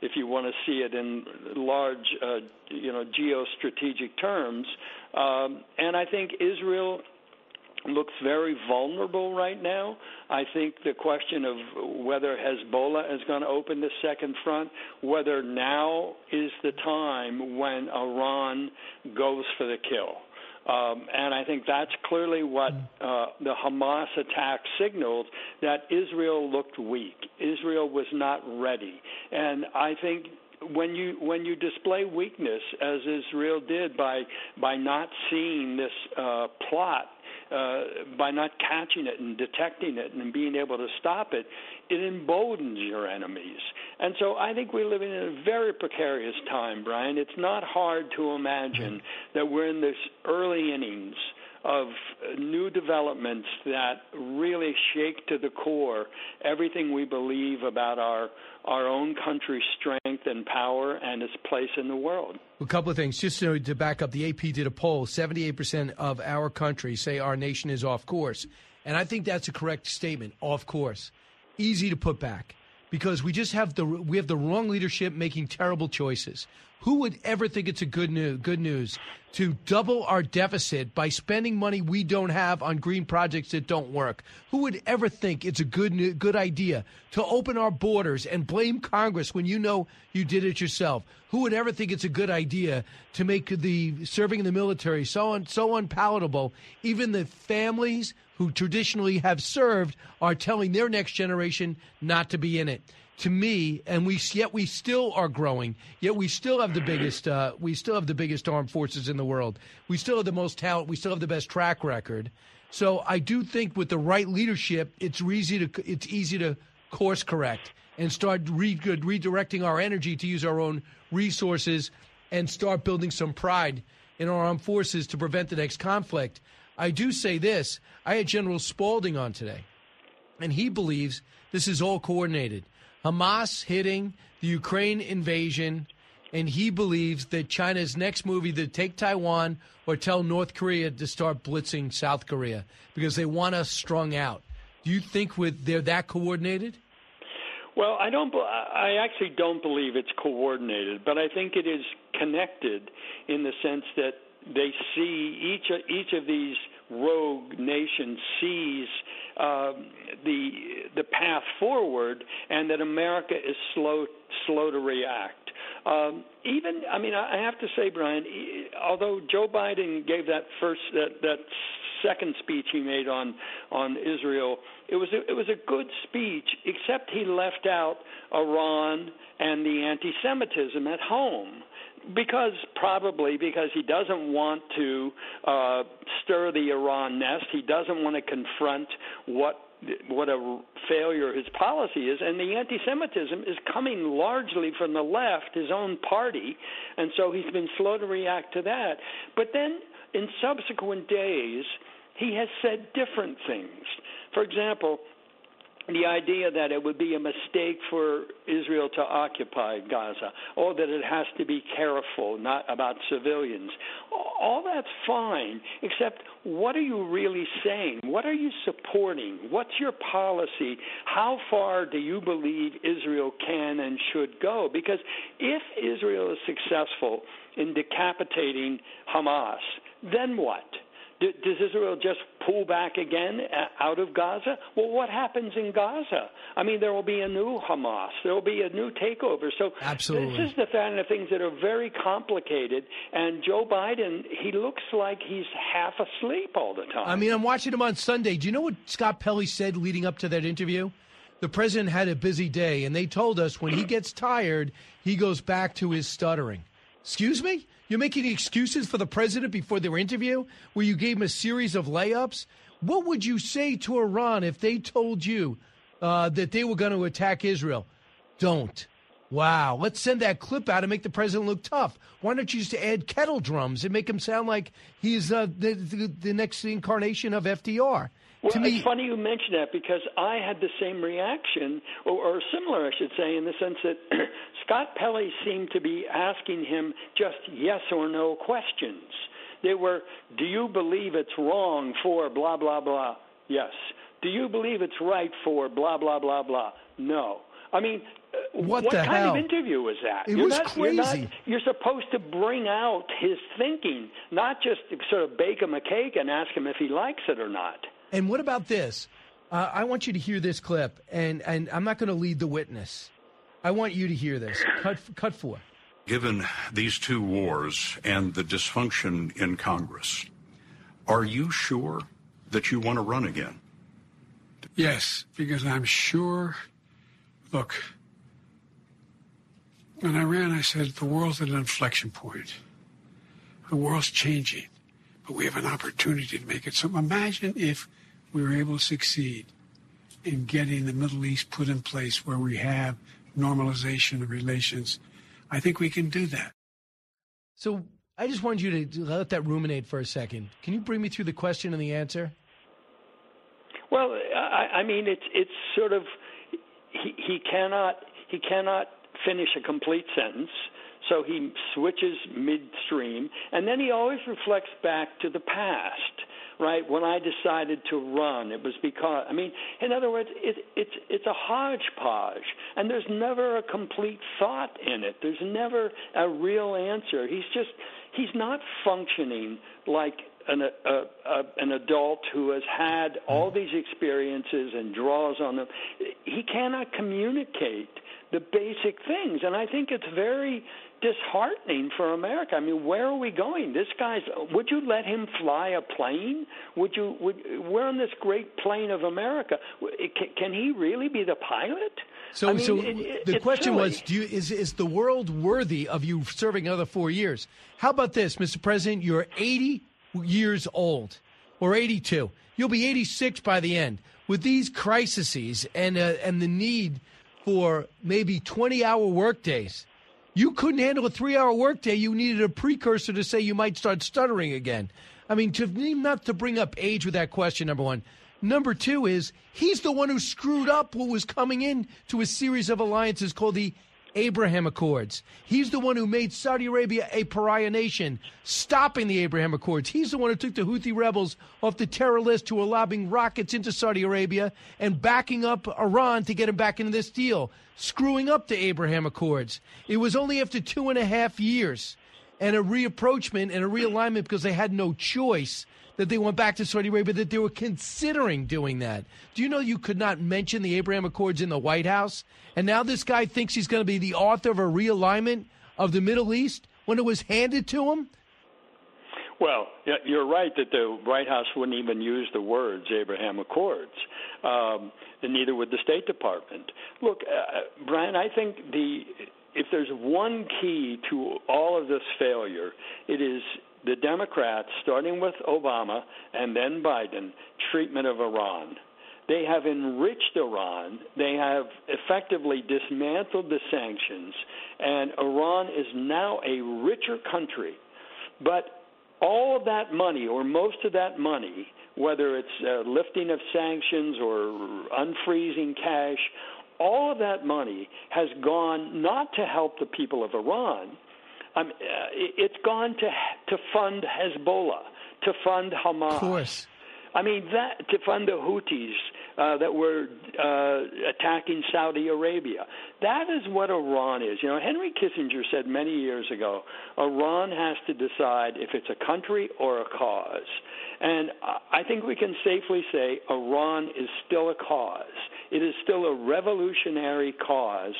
if you want to see it in large, uh, you know, geostrategic terms, um, and I think Israel looks very vulnerable right now. I think the question of whether Hezbollah is going to open the second front, whether now is the time when Iran goes for the kill. Um, and I think that's clearly what uh, the Hamas attack signaled that Israel looked weak. Israel was not ready. And I think when you when you display weakness as Israel did by by not seeing this uh, plot uh, by not catching it and detecting it and being able to stop it, it emboldens your enemies. And so I think we live in a very precarious time, Brian. It's not hard to imagine that we're in this early innings of new developments that really shake to the core everything we believe about our our own country's strength and power and its place in the world. A couple of things, just to, to back up. The AP did a poll: seventy-eight percent of our country say our nation is off course, and I think that's a correct statement. Off course, easy to put back because we just have the we have the wrong leadership making terrible choices. Who would ever think it's a good news, good news to double our deficit by spending money we don't have on green projects that don't work? Who would ever think it's a good good idea to open our borders and blame Congress when you know you did it yourself? Who would ever think it's a good idea to make the serving in the military so un, so unpalatable? Even the families who traditionally have served are telling their next generation not to be in it to me, and we yet we still are growing. Yet we still have the biggest uh, we still have the biggest armed forces in the world. We still have the most talent. We still have the best track record. So I do think with the right leadership, it's easy to it's easy to course correct and start re- redirecting our energy to use our own resources and start building some pride in our armed forces to prevent the next conflict. I do say this: I had General Spalding on today, and he believes this is all coordinated. Hamas hitting the Ukraine invasion, and he believes that China's next move either take Taiwan or tell North Korea to start blitzing South Korea because they want us strung out. Do you think with they're that coordinated? Well, I don't. I actually don't believe it's coordinated, but I think it is connected in the sense that they see each each of these rogue nation sees um, the the path forward, and that America is slow slow to react. Um, even, I mean, I have to say, Brian, although Joe Biden gave that first that that second speech he made on on Israel, it was a, it was a good speech, except he left out Iran and the anti-Semitism at home because probably because he doesn't want to uh, stir the Iran nest. He doesn't want to confront what what a failure his policy is, and the anti-Semitism is coming largely from the left, his own party, and so he's been slow to react to that. But then, in subsequent days, he has said different things. For example, the idea that it would be a mistake for Israel to occupy Gaza, or that it has to be careful, not about civilians. All that's fine, except what are you really saying? What are you supporting? What's your policy? How far do you believe Israel can and should go? Because if Israel is successful in decapitating Hamas, then what? Does Israel just pull back again uh, out of Gaza? Well, what happens in Gaza? I mean, there will be a new Hamas. There will be a new takeover. So Absolutely. this is the kind of things that are very complicated. And Joe Biden, he looks like he's half asleep all the time. I mean, I'm watching him on Sunday. Do you know what Scott Pelley said leading up to that interview? The president had a busy day, and they told us when he gets tired, he goes back to his stuttering. Excuse me? You're making excuses for the president before their interview where you gave him a series of layups? What would you say to Iran if they told you uh, that they were going to attack Israel? Don't. Wow. Let's send that clip out and make the president look tough. Why don't you just add kettle drums and make him sound like he's uh, the, the, the next incarnation of FDR? Well, me, it's funny you mention that because I had the same reaction, or, or similar, I should say, in the sense that Scott Pelley seemed to be asking him just yes or no questions. They were, do you believe it's wrong for blah, blah, blah? Yes. Do you believe it's right for blah, blah, blah, blah? No. I mean, uh, what, what kind hell? of interview was that? It you're was not, crazy. You're, not, you're supposed to bring out his thinking, not just sort of bake him a cake and ask him if he likes it or not. And what about this? Uh, I want you to hear this clip, and, and I'm not going to lead the witness. I want you to hear this. Cut, cut four. Given these two wars and the dysfunction in Congress, are you sure that you want to run again? Yes, because I'm sure. Look, when I ran, I said the world's at an inflection point. The world's changing, but we have an opportunity to make it. So imagine if we were able to succeed in getting the Middle East put in place where we have normalization of relations. I think we can do that. So I just wanted you to let that ruminate for a second. Can you bring me through the question and the answer? Well, I, I mean, it's it's sort of he, he cannot he cannot finish a complete sentence, so he switches midstream, and then he always reflects back to the past right? When I decided to run, it was because I mean, in other words, it, it's it's a hodgepodge, and there's never a complete thought in it. There's never a real answer. He's just he's not functioning like an, a, a, an adult who has had all mm. these experiences and draws on them. He cannot communicate the basic things, and I think it's very disheartening for America. I mean, where are we going? This guy's. Would you let him fly a plane? Would you? Would we're on this great plane of America? Can, can he really be the pilot? So, I mean, so it, the question silly. was: Do you is is the world worthy of you serving another four years? How about this, Mr. President? You're 80 years old, or 82. You'll be 86 by the end. With these crises and uh, and the need for maybe 20 hour workdays, you couldn't handle a three hour workday. You needed a precursor to say you might start stuttering again. I mean, to not to bring up age with that question, number one. Number two is he's the one who screwed up what was coming in to a series of alliances called the Abraham Accords. He's the one who made Saudi Arabia a pariah nation, stopping the Abraham Accords. He's the one who took the Houthi rebels off the terror list who were lobbing rockets into Saudi Arabia and backing up Iran to get him back into this deal, screwing up the Abraham Accords. It was only after two and a half years and a reapproachment and a realignment because they had no choice that they went back to Saudi Arabia, that they were considering doing that. Do you know you could not mention the Abraham Accords in the White House? And now this guy thinks he's going to be the author of a realignment of the Middle East when it was handed to him? Well, you're right that the White House wouldn't even use the words Abraham Accords, um, and neither would the State Department. Look, uh, Brian, I think the if there's one key to all of this failure, it is the Democrats, starting with Obama and then Biden, treatment of Iran. They have enriched Iran. They have effectively dismantled the sanctions, and Iran is now a richer country. But all of that money, or most of that money, whether it's uh, lifting of sanctions or unfreezing cash, all of that money has gone not to help the people of Iran. Um, uh, it's gone to to fund Hezbollah, to fund Hamas. Of course. I mean that to fund the Houthis uh, that were uh, attacking Saudi Arabia. That is what Iran is. You know, Henry Kissinger said many years ago, Iran has to decide if it's a country or a cause. And I think we can safely say Iran is still a cause. It is still a revolutionary cause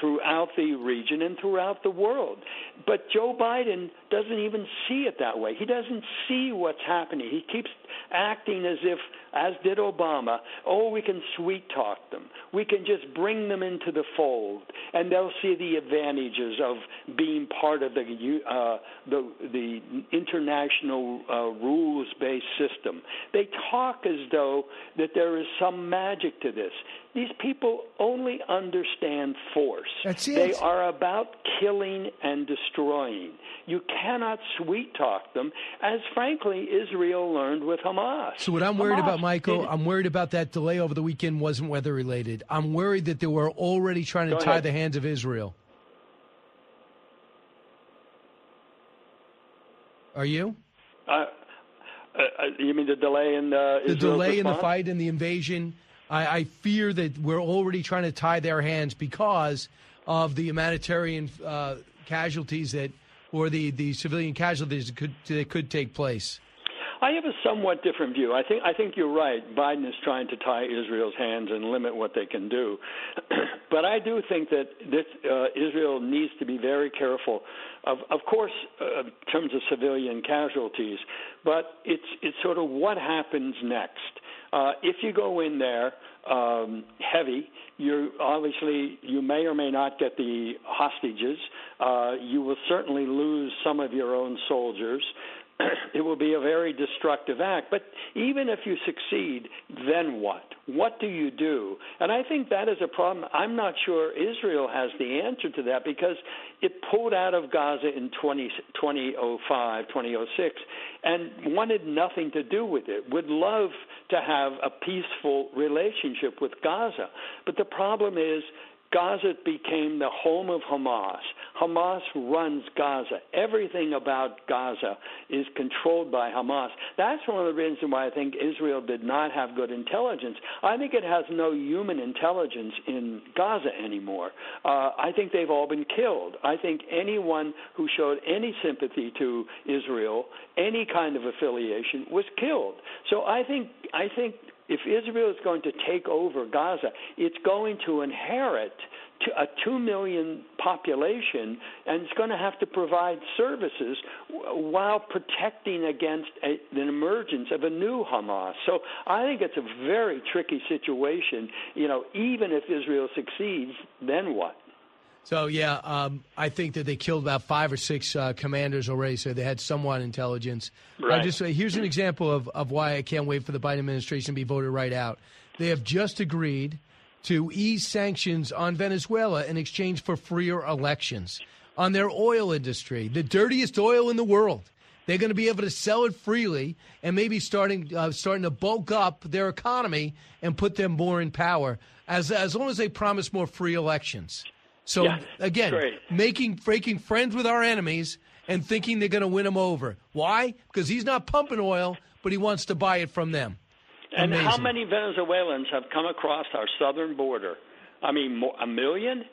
throughout the region and throughout the world. But Joe Biden doesn't even see it that way. He doesn't see what's happening. He keeps acting as if, as did Obama, oh, we can sweet talk them. We can just bring them into the fold, and they'll see the advantages of being part of the uh, the, the international uh, rules-based system. They talk as though that there is some magic to this. These people only understand force. That's it. They are about killing and destroying. You cannot sweet talk them, as frankly Israel learned with Hamas. So what I'm worried Hamas about, Michael, I'm worried about that delay over the weekend wasn't weather related. I'm worried that they were already trying to tie ahead. the hands of Israel. Are you? Uh, uh, uh, you mean the delay in uh, the delay in the fight and the invasion. I, I fear that we're already trying to tie their hands because of the humanitarian uh, casualties that, or the, the civilian casualties that could that could take place. I have a somewhat different view. I think I think you're right. Biden is trying to tie Israel's hands and limit what they can do, but I do think that this, uh, Israel needs to be very careful. Of of course, uh, in terms of civilian casualties, but it's it's sort of what happens next. Uh, if you go in there um, heavy, you obviously you may or may not get the hostages. Uh, you will certainly lose some of your own soldiers. it will be a very destructive act. But even if you succeed, then what? What do you do? And I think that is a problem. I'm not sure Israel has the answer to that because it pulled out of Gaza in 20, 2005, 2006, and wanted nothing to do with it. Would love to have a peaceful relationship with Gaza. But the problem is, Gaza became the home of Hamas. Hamas runs Gaza. Everything about Gaza is controlled by Hamas. That's one of the reasons why I think Israel did not have good intelligence. I think it has no human intelligence in Gaza anymore. Uh, I think they've all been killed. I think anyone who showed any sympathy to Israel, any kind of affiliation, was killed. So I think I think if Israel is going to take over Gaza, it's going to inherit a 2 million population and it's going to have to provide services while protecting against a, an emergence of a new Hamas. So I think it's a very tricky situation. You know, even if Israel succeeds, then what? So yeah, um, I think that they killed about five or six uh, commanders already, so they had somewhat intelligence. I Right. just here's an example of, of why I can't wait for the Biden administration to be voted right out. They have just agreed to ease sanctions on Venezuela in exchange for freer elections on their oil industry, the dirtiest oil in the world. They're going to be able to sell it freely and maybe starting uh, starting to bulk up their economy and put them more in power as as long as they promise more free elections. So Yeah, again, great. making making friends with our enemies and thinking they're going to win them over. Why? Because he's not pumping oil, but he wants to buy it from them. And how many Venezuelans have come across our southern border? I mean, a million,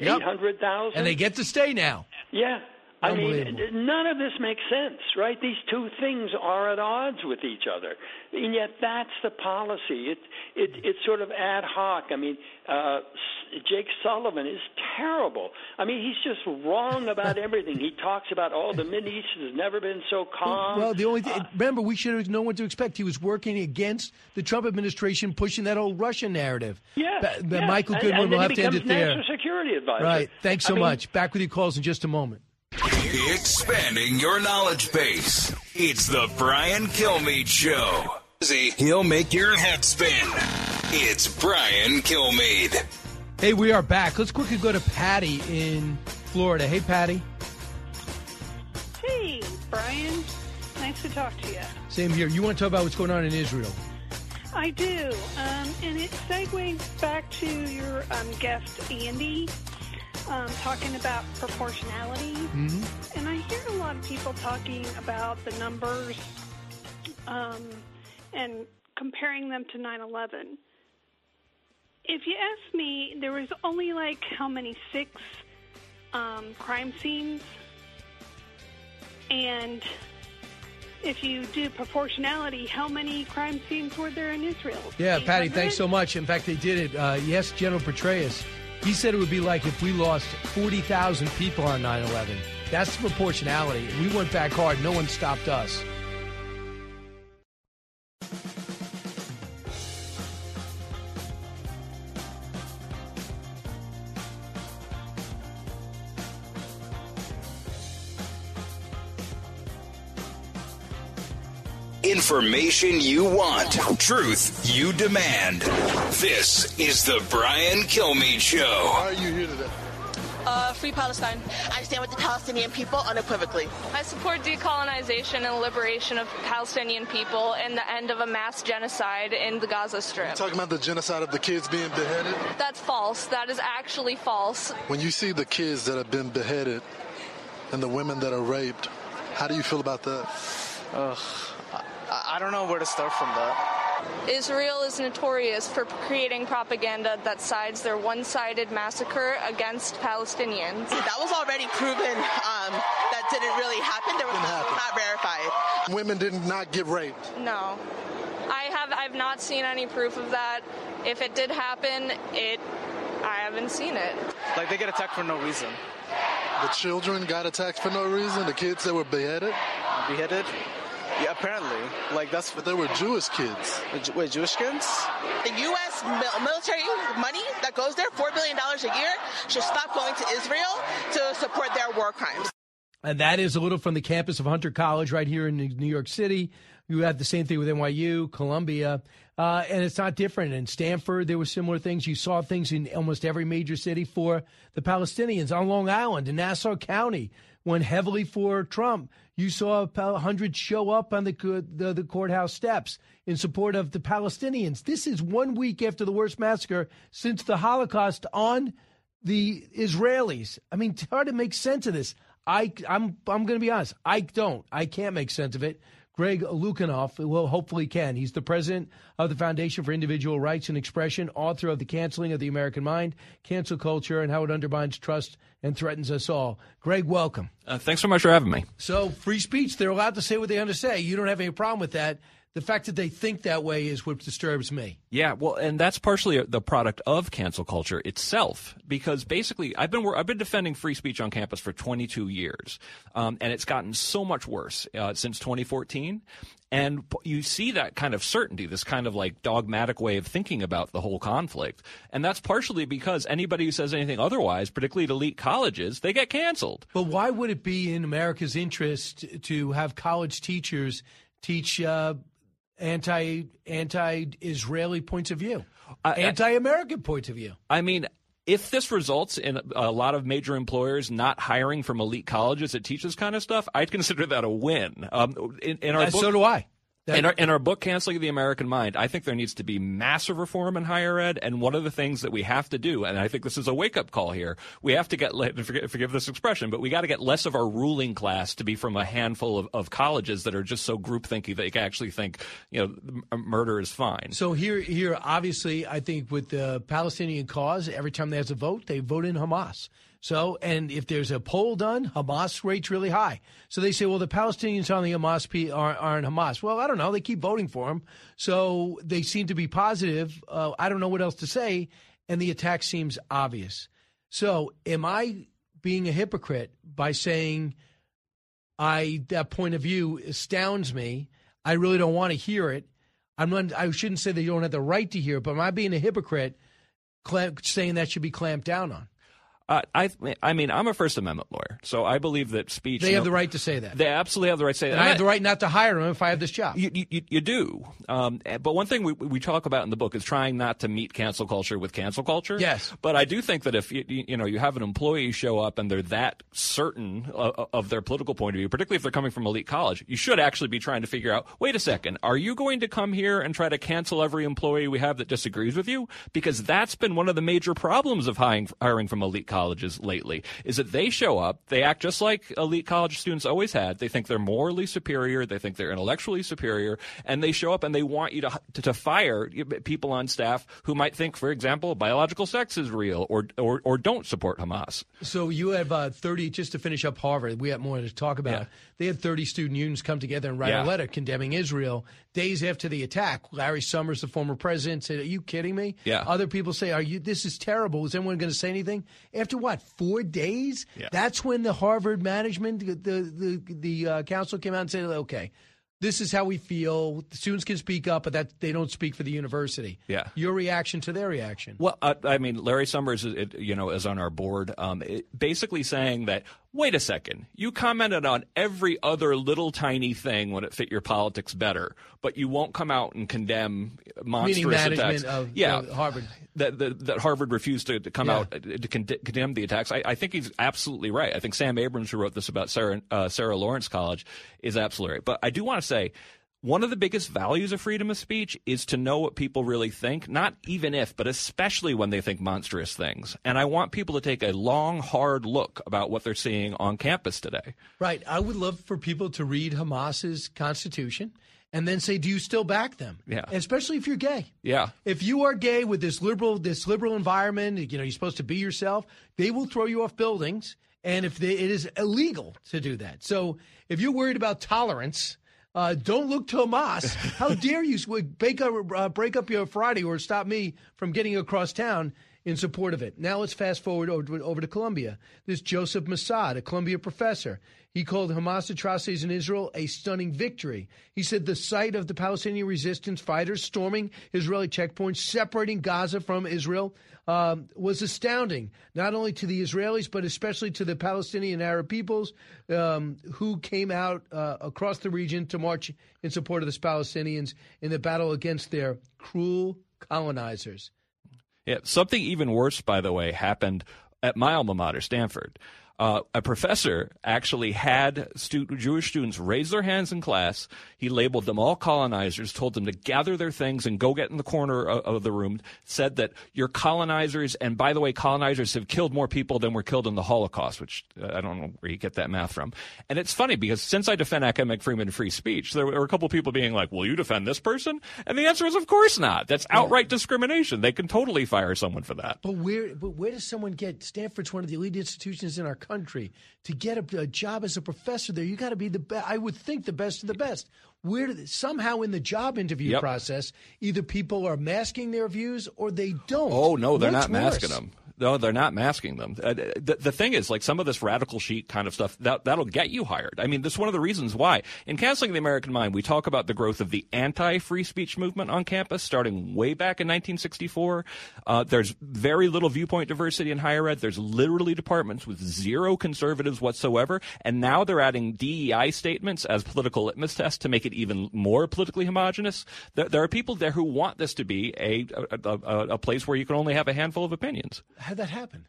Yep. eight hundred thousand, And they get to stay now. Yeah. I mean, none of this makes sense, right? These two things are at odds with each other, and yet that's the policy. It it it's sort of ad hoc. I mean, uh, Jake Sullivan is terrible. I mean, he's just wrong about everything. He talks about oh, the Mid East has never been so calm. Well, the only thing, uh, remember, we should have known what to expect. He was working against the Trump administration, pushing that whole Russian narrative. Yeah, Ba- yes. Michael And- Goodwin and will have to end it there. National Security Advisor. Right. Thanks so I mean, much. Back with your calls in just a moment. Expanding your knowledge base. It's the Brian Kilmeade Show. He'll make your head spin. It's Brian Kilmeade. Hey, we are back. Let's quickly go to Patty in Florida. Hey, Patty. Hey, Brian. Nice to talk to you. Same here. You want to talk about what's going on in Israel? I do. Um, and it segues back to your um, guest, Andy, um, talking about proportionality. Mm-hmm. And I hear a lot of people talking about the numbers um, and comparing them to 9 11. If you ask me, there was only like how many? Six um, crime scenes. And if you do proportionality, how many crime scenes were there in Israel? Yeah, Patty, thanks so much. In fact, they did it. Uh, yes, General Petraeus. He said it would be like if we lost 40,000 people on 9 11. That's the proportionality. We went back hard. No one stopped us. Information you want, truth you demand. This is the Brian Kilmeade Show. Why are you here today? Uh, free Palestine. I stand with the Palestinian people unequivocally. I support decolonization and liberation of Palestinian people and the end of a mass genocide in the Gaza Strip. Talking about the genocide of the kids being beheaded. That's false. That is actually false. When you see the kids that have been beheaded and the women that are raped, how do you feel about that? Ugh, I, I don't know where to start from that. Israel is notorious for creating propaganda that sides their one sided massacre against Palestinians. That was already proven um, that didn't really happen. There was not verified. Women did not get raped. No. I have I've not seen any proof of that. If it did happen, it I haven't seen it. Like they get attacked for no reason. The children got attacked for no reason. The kids that were beheaded. Beheaded? Yeah, apparently. Like that's. But they were Jewish kids. Wait, Jewish kids? The U.S. military money that goes there, $4 billion a year, should stop going to Israel to support their war crimes. And that is a little from the campus of Hunter College right here in New York City. You had the same thing with NYU, Columbia, uh, and it's not different. In Stanford, there were similar things. You saw things in almost every major city for the Palestinians. On Long Island, in Nassau County, went heavily for Trump. You saw hundreds show up on the, the the courthouse steps in support of the Palestinians. This is one week after the worst massacre since the Holocaust on the Israelis. I mean, hard to make sense of this. I, I'm, I'm going to be honest. I don't. I can't make sense of it. Greg Lukianoff will hopefully can. He's the president of the Foundation for Individual Rights and Expression, author of The Canceling of the American Mind, Cancel Culture, and How It Undermines Trust and Threatens Us All. Greg, welcome. Uh, thanks so much for having me. So, free speech, they're allowed to say what they want to say. You don't have any problem with that. The fact that they think that way is what disturbs me. Yeah, well, and that's partially the product of cancel culture itself, because basically, I've been I've been defending free speech on campus for 22 years, um, and it's gotten so much worse uh, since 2014. And you see that kind of certainty, this kind of like dogmatic way of thinking about the whole conflict, and that's partially because anybody who says anything otherwise, particularly at elite colleges, they get canceled. But why would it be in America's interest to have college teachers teach? Uh, anti anti Israeli points of view, uh, anti American points of view. I mean, if this results in a lot of major employers not hiring from elite colleges that teach this kind of stuff, I'd consider that a win. Um, in, in our And book, so do I. in our, in our book, Canceling the American Mind, I think there needs to be massive reform in higher ed. And one of the things that we have to do, and I think this is a wake up call here, we have to get, forgive, forgive this expression, but we got to get less of our ruling class to be from a handful of, of colleges that are just so groupthinky that they can actually think, you know, m- murder is fine. So here, here, obviously, I think with the Palestinian cause, every time there's a vote, they vote in Hamas. So, and if there's a poll done, Hamas rates really high. So they say, well, the Palestinians on the Hamas P aren't, aren't Hamas. Well, I don't know. They keep voting for them. So they seem to be positive. Uh, I don't know what else to say. And the attack seems obvious. So am I being a hypocrite by saying I that point of view astounds me? I really don't want to hear it. I'm not, I shouldn't say they don't have the right to hear it, but am I being a hypocrite saying that should be clamped down on? Uh, I, I mean, I'm a First Amendment lawyer, so I believe that speech. They have the right to say that. They absolutely have the right to say and that. I have the right not to hire them if I have this job. You, you, you do. Um, but one thing we, we talk about in the book is trying not to meet cancel culture with cancel culture. Yes. But I do think that if you, you know you have an employee show up and they're that certain of, of their political point of view, particularly if they're coming from elite college, you should actually be trying to figure out. Wait a second, are you going to come here and try to cancel every employee we have that disagrees with you? Because that's been one of the major problems of hiring hiring from elite colleges lately is that they show up, they act just like elite college students always had. They think they're morally superior, they think they're intellectually superior, and they show up and they want you to to, to fire people on staff who might think, for example, biological sex is real or or, or don't support Hamas. So you have uh, 30, just to finish up Harvard, we have more to talk about. Yeah. They had 30 student unions come together and write Yeah. a letter condemning Israel days after the attack. Larry Summers, the former president, said, Are you kidding me? Yeah. Other people say, Are you this is terrible. Is anyone going to say anything? After what, four days? Yeah. That's when the Harvard management, the the the, the uh, council came out and said, Okay, this is how we feel. The students can speak up, but that they don't speak for the university. Yeah. Your reaction to their reaction. Well, uh, I mean, Larry Summers, is- it, you know, is on our board, um, it, basically saying that. Wait a second. You commented on every other little tiny thing when it fit your politics better, but you won't come out and condemn monstrous attacks. of yeah, uh, Harvard. That, that, that Harvard refused to, to come Yeah. out uh, to con- condemn the attacks. I, I think he's absolutely right. I think Sam Abrams, who wrote this about Sarah, uh, Sarah Lawrence College, is absolutely right. But I do want to say one of the biggest values of freedom of speech is to know what people really think, not even if, but especially when they think monstrous things. And I want people to take a long, hard look about what they're seeing on campus today. Right. I would love for people to read Hamas's constitution and then say, "Do you still back them?" Yeah. Especially if you're gay. Yeah. If you are gay with this liberal this liberal environment, you know you're supposed to be yourself. They will throw you off buildings, and if they, it is illegal to do that. So if you're worried about tolerance. Uh, don't look to Hamas. How dare you break up, uh, break up your Friday or stop me from getting across town in support of it. Now let's fast forward over, to- Columbia. This Joseph Massad, a Columbia professor, he called Hamas atrocities in Israel a stunning victory. He said the sight of the Palestinian resistance fighters storming Israeli checkpoints, separating Gaza from Israel, um, was astounding, not only to the Israelis, but especially to the Palestinian Arab peoples um, who came out uh, across the region to march in support of the Palestinians in the battle against their cruel colonizers. Yeah, something even worse, by the way, happened at my alma mater, Stanford. Uh, a professor actually had stu- Jewish students raise their hands in class. He labeled them all colonizers, told them to gather their things and go get in the corner of, of the room. Said that you're colonizers, and by the way, colonizers have killed more people than were killed in the Holocaust, which uh, I don't know where you get that math from. And it's funny because since I defend academic freedom and free speech, there were a couple people being like, "Will you defend this person?" And the answer is, of course not. That's outright discrimination. They can totally fire someone for that. But where, but where does someone get? Stanford's one of the elite institutions in our country. To get a, a job as a professor there, you got to be the best. I would think the best of the best. Where they, somehow in the job interview Yep. process, either people are masking their views or they don't. Oh no, they're What's not masking worse? them. No, they're not masking them. Uh, the, the thing is, like some of this radical sheet kind of stuff, that, that'll get you hired. I mean, this is one of the reasons why. In Canceling the American Mind, we talk about the growth of the anti-free speech movement on campus starting way back in 1964. Uh, there's very little viewpoint diversity in higher ed. There's literally departments with zero conservatives whatsoever. And now they're adding DEI statements as political litmus tests to make it even more politically homogenous. There, there are people there who want this to be a, a, a, a place where you can only have a handful of opinions How'd that happen?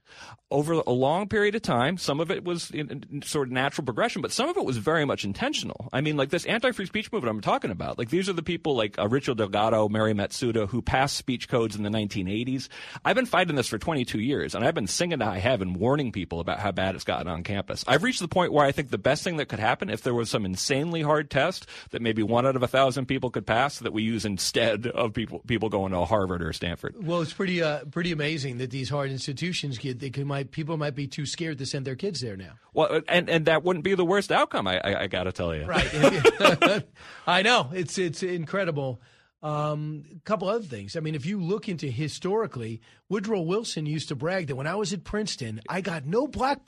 over a long period of time. Some of it was in, in sort of natural progression, but some of it was very much intentional. I mean, like this anti-free speech movement I'm talking about. Like these are the people like uh, Richard Delgado, Mari Matsuda, who passed speech codes in the 1980s. I've been fighting this for 22 years, and I've been singing to high heaven, warning people about how bad it's gotten on campus. I've reached the point where I think the best thing that could happen if there was some insanely hard test that maybe one out of a thousand people could pass that we use instead of people people going to Harvard or Stanford. Well, it's pretty uh, pretty amazing that these hard institutions institutions, kid, they could might people might be too scared to send their kids there now. Well, and and that wouldn't be the worst outcome. I I, I got to tell you. Right. I know it's it's incredible. Um, a couple other things. I mean, if you look into historically, Woodrow Wilson used to brag that when I was at Princeton, I got no black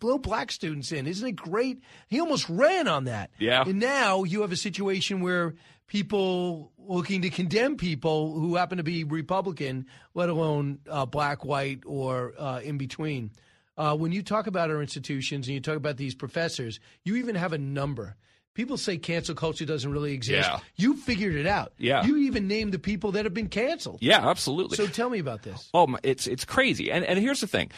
no black students in. Isn't it great? He almost ran on that. Yeah. And now you have a situation where people looking to condemn people who happen to be Republican, let alone uh, black, white, or uh, in between. Uh, when you talk about our institutions and you talk about these professors, you even have a number. People say cancel culture doesn't really exist. Yeah. You figured it out. Yeah. You even named the people that have been canceled. Yeah, absolutely. So tell me about this. Oh, my, it's it's crazy. And and here's the thing.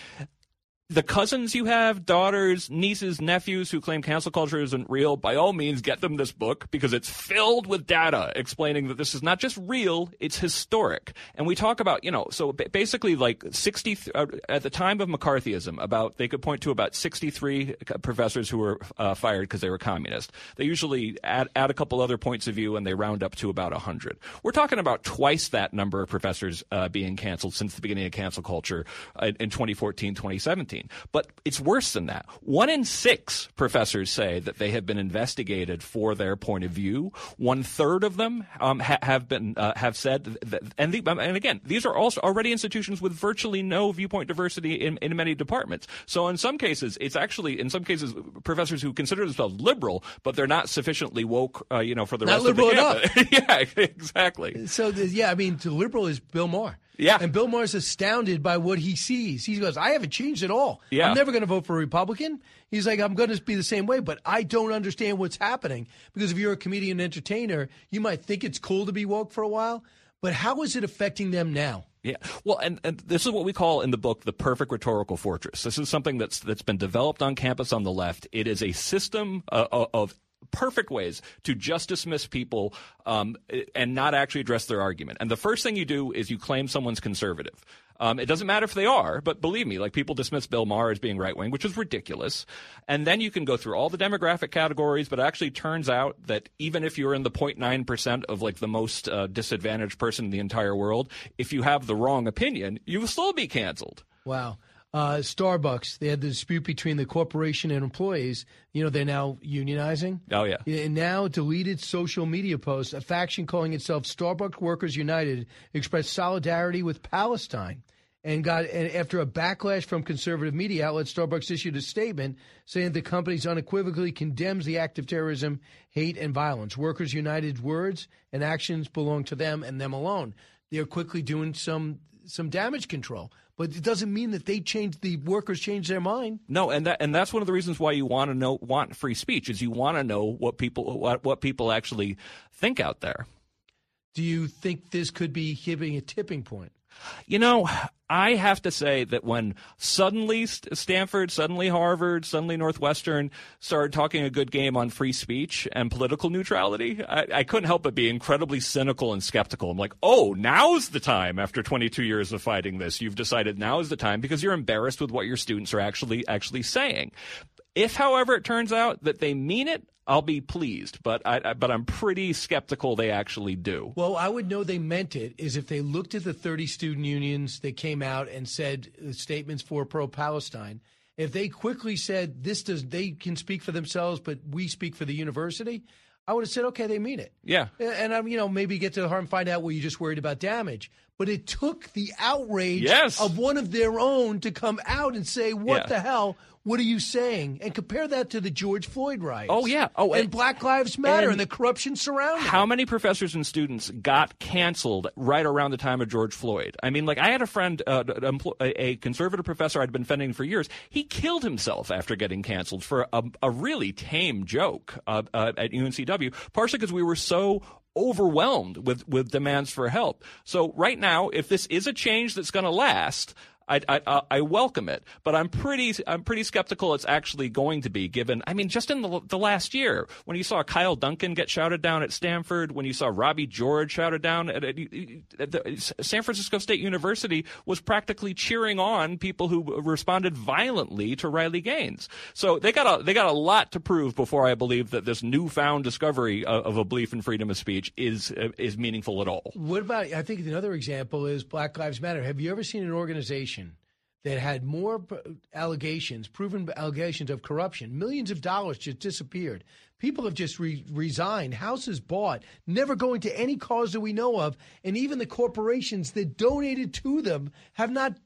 The cousins you have, daughters, nieces, nephews who claim cancel culture isn't real, by all means get them this book because it's filled with data explaining that this is not just real, it's historic. And we talk about, you know, so basically like 60, uh, at the time of McCarthyism, about, they could point to about 63 professors who were uh, fired because they were communist. They usually add, add a couple other points of view and they round up to about 100. We're talking about twice that number of professors uh, being canceled since the beginning of cancel culture uh, in 2014, 2017. But it's worse than that. One in six professors say that they have been investigated for their point of view. One third of them um, ha- have been uh, have said that, and the, and again, these are also already institutions with virtually no viewpoint diversity in, in many departments. So in some cases, it's actually in some cases professors who consider themselves liberal, but they're not sufficiently woke, uh, you know, for the Not rest of the liberal campus. yeah, exactly. So the, yeah, I mean, liberal is Bill Maher. Yeah. And Bill Maher's astounded by what he sees. He goes, I haven't changed at all. Yeah. I'm never going to vote for a Republican. He's like, I'm going to be the same way, but I don't understand what's happening. Because if you're a comedian and entertainer, you might think it's cool to be woke for a while, but how is it affecting them now? Yeah. Well, and, and this is what we call in the book the perfect rhetorical fortress. This is something that's that's been developed on campus on the left. It is a system uh, of perfect ways to just dismiss people um, and not actually address their argument. And the first thing you do is you claim someone's conservative. Um, it doesn't matter if they are, but believe me, like people dismiss Bill Maher as being right wing, which is ridiculous. And then you can go through all the demographic categories, but it actually turns out that even if you're in the 0.9% of like the most uh, disadvantaged person in the entire world, if you have the wrong opinion, you will still be canceled. Wow. Uh, Starbucks, they had the dispute between the corporation and employees. You know, they're now unionizing. Oh, yeah. And now deleted social media posts. A faction calling itself Starbucks Workers United expressed solidarity with Palestine. And got and after a backlash from conservative media outlets, Starbucks issued a statement saying the company unequivocally condemns the act of terrorism, hate, and violence. Workers United's words and actions belong to them and them alone. They're quickly doing some some damage control, but it doesn't mean that they change the workers change their mind. No, and that and that's one of the reasons why you want to know want free speech is you want to know what people what what people actually think out there. Do you think this could be hitting a tipping point? You know, I have to say that when suddenly Stanford, suddenly Harvard, suddenly Northwestern started talking a good game on free speech and political neutrality, I, I, couldn't help but be incredibly cynical and skeptical. I'm like, oh, now's the time after 22 years of fighting this. You've decided now is the time because you're embarrassed with what your students are actually actually saying. If, however, it turns out that they mean it, I'll be pleased, but I, I, but I'm pretty skeptical they actually do. Well, I would know they meant it is if they looked at the 30 student unions that came out and said uh, statements for pro-Palestine. If they quickly said this does they can speak for themselves, but we speak for the university, I would have said okay, they mean it. Yeah, and I'm you know maybe get to the heart and find out where you're just worried about damage. But it took the outrage yes. of one of their own to come out and say, "What Yeah. the hell? What are you saying?" And compare that to the George Floyd riots. Oh, yeah. Oh, and, and- Black Lives Matter and, and the corruption surrounding. How many professors and students got canceled right around the time of George Floyd? I mean, like I had a friend, uh, a conservative professor I'd been defending for years. He killed himself after getting canceled for a, a really tame joke uh, uh, at UNCW, partially because we were so overwhelmed with, with demands for help. So right now, if this is a change that's going to last, I, I, I welcome it, but I'm pretty I'm pretty skeptical it's actually going to be given. I mean, just in the, the last year, when you saw Kyle Duncan get shouted down at Stanford, when you saw Robbie George shouted down at, at, at the, San Francisco State University was practically cheering on people who responded violently to Riley Gaines. So they got a they got a lot to prove before I believe that this newfound discovery of, of a belief in freedom of speech is is meaningful at all. What about? I think another example is Black Lives Matter. Have you ever seen an organization that had more allegations, proven allegations of corruption. Millions of dollars just disappeared. People have just re- resigned, houses bought, never going to any cause that we know of, and even the corporations that donated to them have not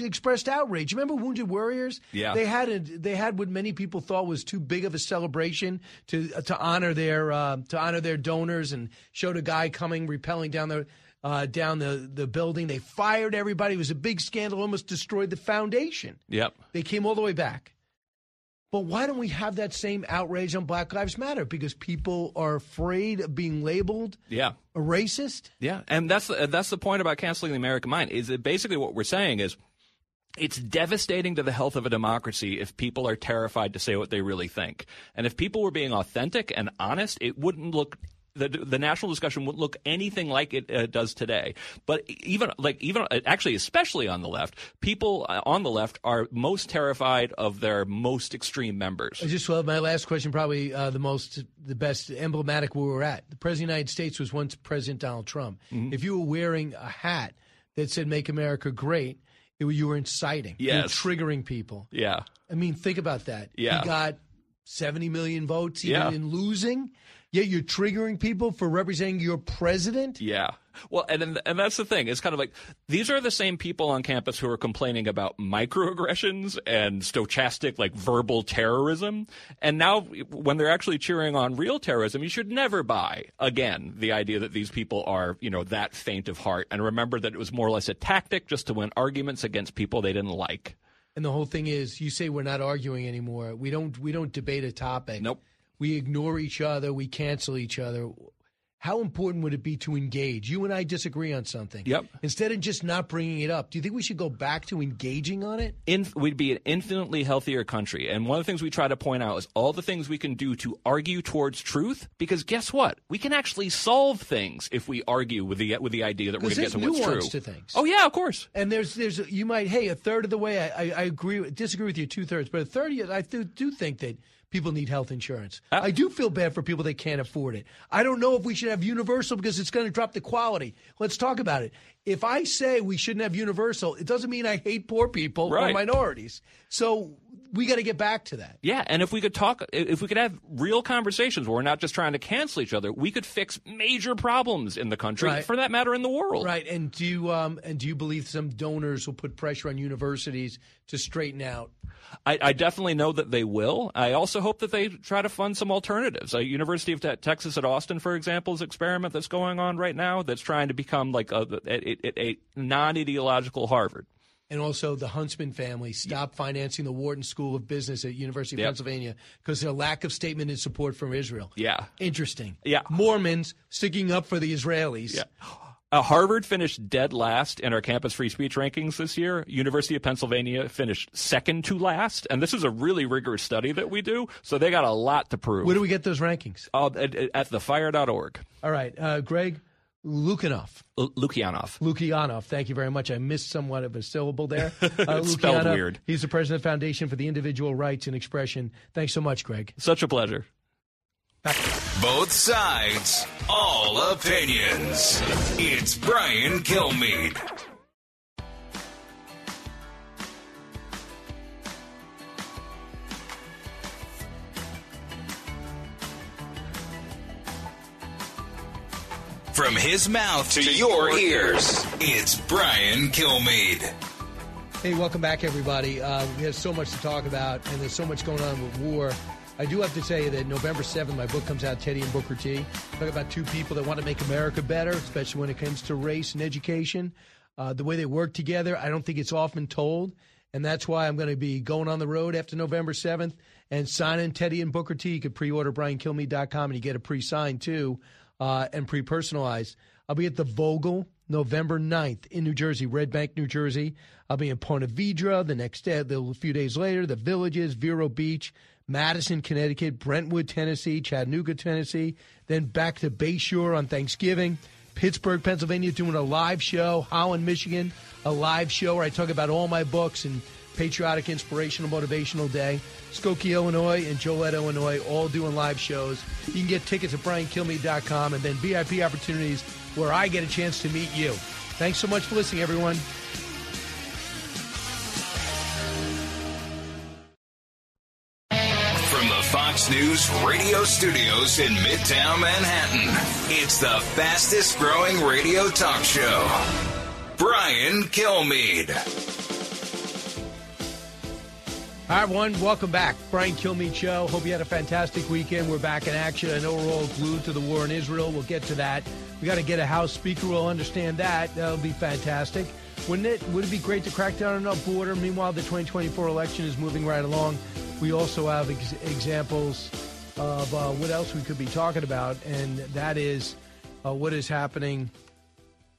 expressed outrage. Remember Wounded Warriors? Yeah. They had a, they had what many people thought was too big of a celebration to to honor their uh, to honor their donors and showed a guy coming repelling down the uh, down the, the building. They fired everybody. It was a big scandal, almost destroyed the foundation. Yep. They came all the way back. But why don't we have that same outrage on Black Lives Matter? Because people are afraid of being labeled Yeah. a racist. Yeah, and that's the, that's the point about canceling the American mind. Is that basically what we're saying is it's devastating to the health of a democracy if people are terrified to say what they really think. And if people were being authentic and honest, it wouldn't look the the national discussion wouldn't look anything like it uh, does today. But even like even uh, actually especially on the left, people uh, on the left are most terrified of their most extreme members. I just love my last question, probably uh, the most, the best emblematic where we're at. The President of the United States was once President Donald Trump. Mm-hmm. If you were wearing a hat that said "Make America Great," it, you were inciting. You were Yes. triggering people. Yeah. I mean, think about that. Yeah. He got 70 million votes, even Yeah. in losing. Yet you're triggering people for representing your president. Yeah. Well, and and- and that's the thing. It's kind of like these are the same people on campus who are complaining about microaggressions and stochastic like verbal terrorism. And now when they're actually cheering on real terrorism, you should never buy again the idea that these people are, you know, that faint of heart and remember that it was more or less a tactic just to win arguments against people they didn't like. And the whole thing is, you say we're not arguing anymore. We don't. We don't debate a topic. Nope. We ignore each other. We cancel each other. How important would it be to engage? You and I disagree on something. Yep. Instead of just not bringing it up, do you think we should go back to engaging on it? in, we'd be an infinitely healthier country. And one of the things we try to point out is all the things we can do to argue towards truth. Because guess what? We can actually solve things if we argue with the with the idea that we're going to get to what's true. to things. Oh yeah, of course. And there's there's you might hey a third of the way I, I, I agree disagree with you two thirds, but a third of you, I do, do think that people need health insurance. Uh, I do feel bad for people that can't afford it. I don't know if we should have universal because it's going to drop the quality. Let's talk about it. If I say we shouldn't have universal, it doesn't mean I hate poor people or minorities. So we got to get back to that. Yeah, and if we could talk, if we could have real conversations where we're not just trying to cancel each other, we could fix major problems in the country, Right. for that matter, in the world. Right, and do you um, and do you believe some donors will put pressure on universities to straighten out? I, I definitely know that they will. I also hope that they try to fund some alternatives. Uh, University of Te- Texas at Austin, for example, is an experiment that's going on right now that's trying to become like a, a, a, a non-ideological Harvard. And also, the Huntsman family stopped financing the Wharton School of Business at University of Yep. Pennsylvania because their lack of statement in support from Israel. Yeah. Interesting. Yeah. Mormons sticking up for the Israelis. Yeah. Uh, Harvard finished dead last in our campus free speech rankings this year. University of Pennsylvania finished second to last, and this is a really rigorous study that we do. So they got a lot to prove. Where do we get those rankings? Uh, at, at thefire.org. All right, uh, Greg Lukianoff. L- Lukianoff. Lukianoff, thank you very much. I missed somewhat of a syllable there. Uh, It's spelled weird. He's the president of the Foundation for the Individual Rights and Expression. Thanks so much, Greg. Such a pleasure. Both sides, all opinions. It's Brian Kilmeade. From his mouth to your ears, it's Brian Kilmeade. Hey, welcome back, everybody. Uh, we have so much to talk about, and there's so much going on with war. I do have to tell you that November 7th, my book comes out, Teddy and Booker T. Talk about two people that want to make America better, especially when it comes to race and education. Uh, the way they work together, I don't think it's often told. And that's why I'm going to be going on the road after November 7th and signing Teddy and Booker T. You can pre order BrianKilmeade.com and you get a pre signed too uh, and pre personalized. I'll be at the Vogel November 9th in New Jersey, Red Bank, New Jersey. I'll be in Ponte Vedra the next day, a few days later, the Villages, Vero Beach, Madison, Connecticut, Brentwood, Tennessee, Chattanooga, Tennessee, then back to Bayshore on Thanksgiving. Pittsburgh, Pennsylvania, doing a live show. Holland, Michigan, a live show where I talk about all my books and Patriotic, Inspirational, Motivational Day. Skokie, Illinois, and Joliet, Illinois, all doing live shows. You can get tickets at briankilmeade.com and then VIP opportunities where I get a chance to meet you. Thanks so much for listening, everyone. From the Fox News radio studios in Midtown Manhattan, it's the fastest growing radio talk show. Brian Kilmeade. Hi, everyone. Welcome back. Brian Kilmeade Show. Hope you had a fantastic weekend. We're back in action. I know we're all glued to the war in Israel. We'll get to that. We got to get a House Speaker will understand that. That'll be fantastic. Wouldn't it? Would it be great to crack down on our border? Meanwhile, the 2024 election is moving right along. We also have ex- examples of uh, what else we could be talking about, and that is uh, what is happening.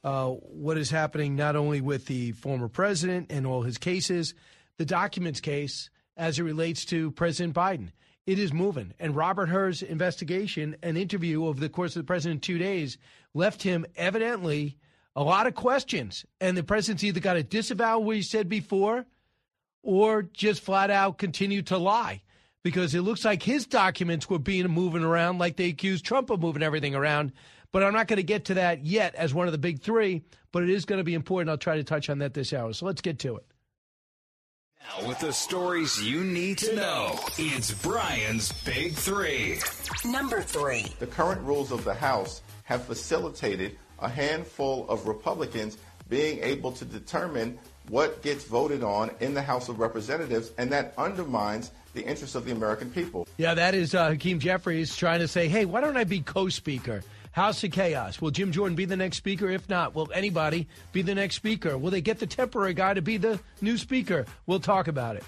Uh, what is happening not only with the former president and all his cases, the documents case as it relates to President Biden. It is moving. And Robert Hur's investigation, an interview over the course of the president two days, left him evidently a lot of questions. And the president's either got to disavow what he said before or just flat out continue to lie because it looks like his documents were being moving around like they accused Trump of moving everything around. But I'm not going to get to that yet as one of the big three, but it is going to be important. I'll try to touch on that this hour. So let's get to it. Now, with the stories you need to know, it's Brian's Big Three. Number three. The current rules of the House have facilitated a handful of Republicans being able to determine what gets voted on in the House of Representatives, and that undermines the interests of the American people. Yeah, that is uh, Hakeem Jeffries trying to say, hey, why don't I be co speaker? House of Chaos. Will Jim Jordan be the next speaker? If not, will anybody be the next speaker? Will they get the temporary guy to be the new speaker? We'll talk about it.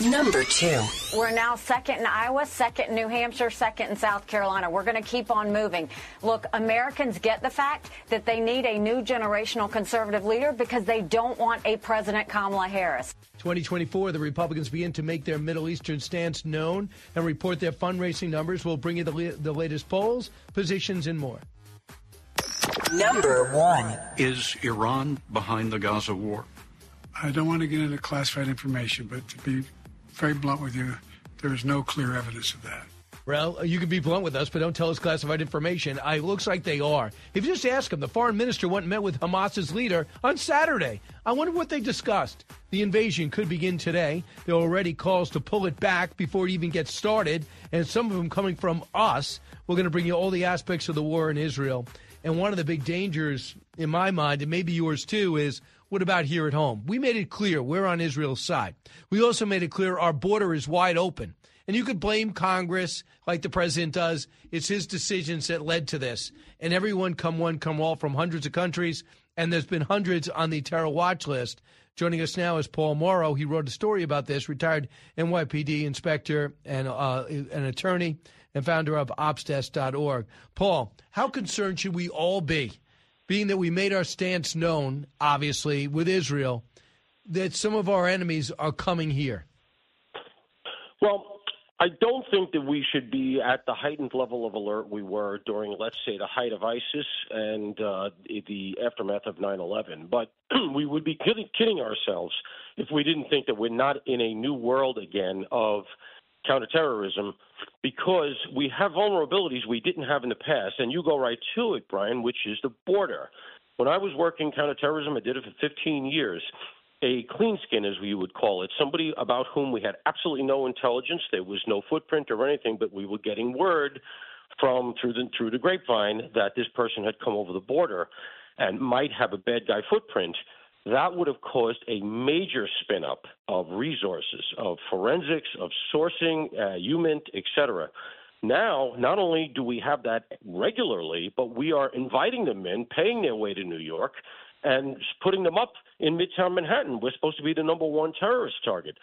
Number two. We're now second in Iowa, second in New Hampshire, second in South Carolina. We're going to keep on moving. Look, Americans get the fact that they need a new generational conservative leader because they don't want a President Kamala Harris. 2024, the Republicans begin to make their Middle Eastern stance known and report their fundraising numbers. We'll bring you the, the latest polls, positions, and more. Number one. Is Iran behind the Gaza war? I don't want to get into classified information, but to be very blunt with you, there is no clear evidence of that. Well, you can be blunt with us, but don't tell us classified information. It looks like they are. If you just ask them, the foreign minister went and met with Hamas's leader on Saturday. I wonder what they discussed. The invasion could begin today. There are already calls to pull it back before it even gets started, and some of them coming from us. We're going to bring you all the aspects of the war in Israel. And one of the big dangers, in my mind, and maybe yours too, is what about here at home? We made it clear we're on Israel's side. We also made it clear our border is wide open. And you could blame Congress like the president does. It's his decisions that led to this. And everyone, come one, come all, from hundreds of countries. And there's been hundreds on the terror watch list. Joining us now is Paul Mauro. He wrote a story about this, retired NYPD inspector and uh, an attorney and founder of opsdesk.org. Paul, how concerned should we all be, being that we made our stance known, obviously, with Israel, that some of our enemies are coming here? Well, I don't think that we should be at the heightened level of alert we were during, let's say, the height of ISIS and uh, the aftermath of 9 11. But we would be kidding, kidding ourselves if we didn't think that we're not in a new world again of counterterrorism because we have vulnerabilities we didn't have in the past. And you go right to it, Brian, which is the border. When I was working counterterrorism, I did it for 15 years a clean skin, as we would call it, somebody about whom we had absolutely no intelligence. There was no footprint or anything, but we were getting word from through the through the grapevine that this person had come over the border and might have a bad guy footprint. That would have caused a major spin up of resources, of forensics, of sourcing, uh, HUMINT, etc. Now, not only do we have that regularly, but we are inviting them in, paying their way to New York, and putting them up in Midtown Manhattan. We're supposed to be the number one terrorist target.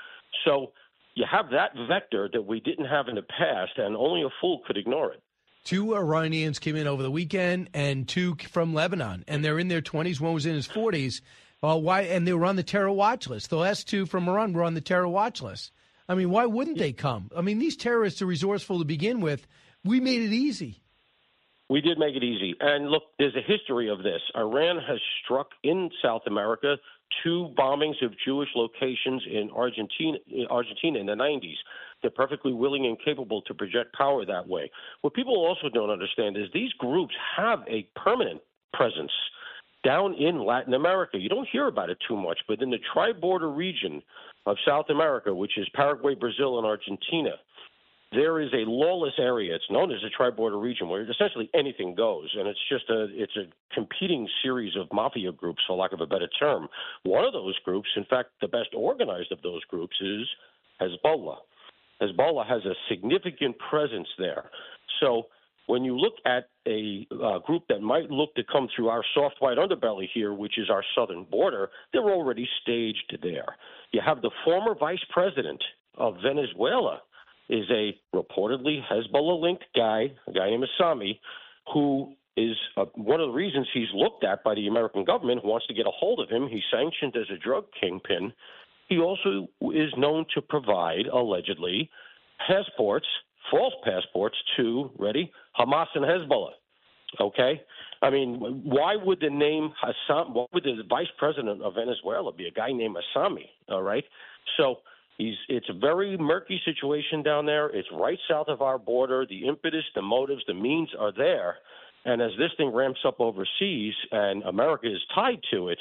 So you have that vector that we didn't have in the past, and only a fool could ignore it. Two Iranians came in over the weekend, and two from Lebanon, and they're in their 20s. One was in his 40s. Well, why? And they were on the terror watch list. The last two from Iran were on the terror watch list. I mean, why wouldn't they come? I mean, these terrorists are resourceful to begin with. We made it easy. We did make it easy. And look, there's a history of this. Iran has struck in South America two bombings of Jewish locations in Argentina, Argentina in the 90s. They're perfectly willing and capable to project power that way. What people also don't understand is these groups have a permanent presence down in Latin America. You don't hear about it too much, but in the tri border region of South America, which is Paraguay, Brazil, and Argentina, there is a lawless area. It's known as the tri-border region, where essentially anything goes, and it's just a it's a competing series of mafia groups, for lack of a better term. One of those groups, in fact, the best organized of those groups, is Hezbollah. Hezbollah has a significant presence there. So when you look at a uh, group that might look to come through our soft white underbelly here, which is our southern border, they're already staged there. You have the former vice president of Venezuela is a reportedly Hezbollah linked guy, a guy named Aissami, who is uh, one of the reasons he's looked at by the American government who wants to get a hold of him. He's sanctioned as a drug kingpin. He also is known to provide, allegedly, passports, false passports to, ready, Hamas and Hezbollah. Okay? I mean, why would the name Hassan, why would the vice president of Venezuela be a guy named Aissami? All right? So He's it's a very murky situation down there. It's right south of our border. The impetus, the motives, the means are there. And as this thing ramps up overseas and America is tied to it,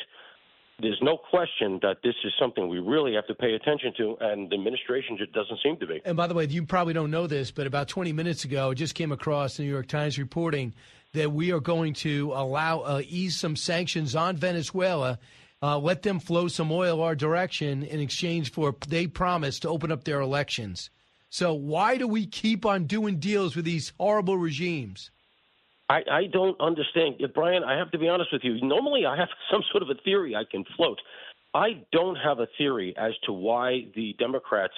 there's no question that this is something we really have to pay attention to, and the administration just doesn't seem to be. And by the way, you probably don't know this, but about 20 minutes ago, it just came across the New York Times reporting that we are going to allow uh, ease some sanctions on Venezuela uh, let them flow some oil our direction in exchange for they promise to open up their elections. So why do we keep on doing deals with these horrible regimes? I, I don't understand, Brian. I have to be honest with you. Normally, I have some sort of a theory I can float. I don't have a theory as to why the Democrats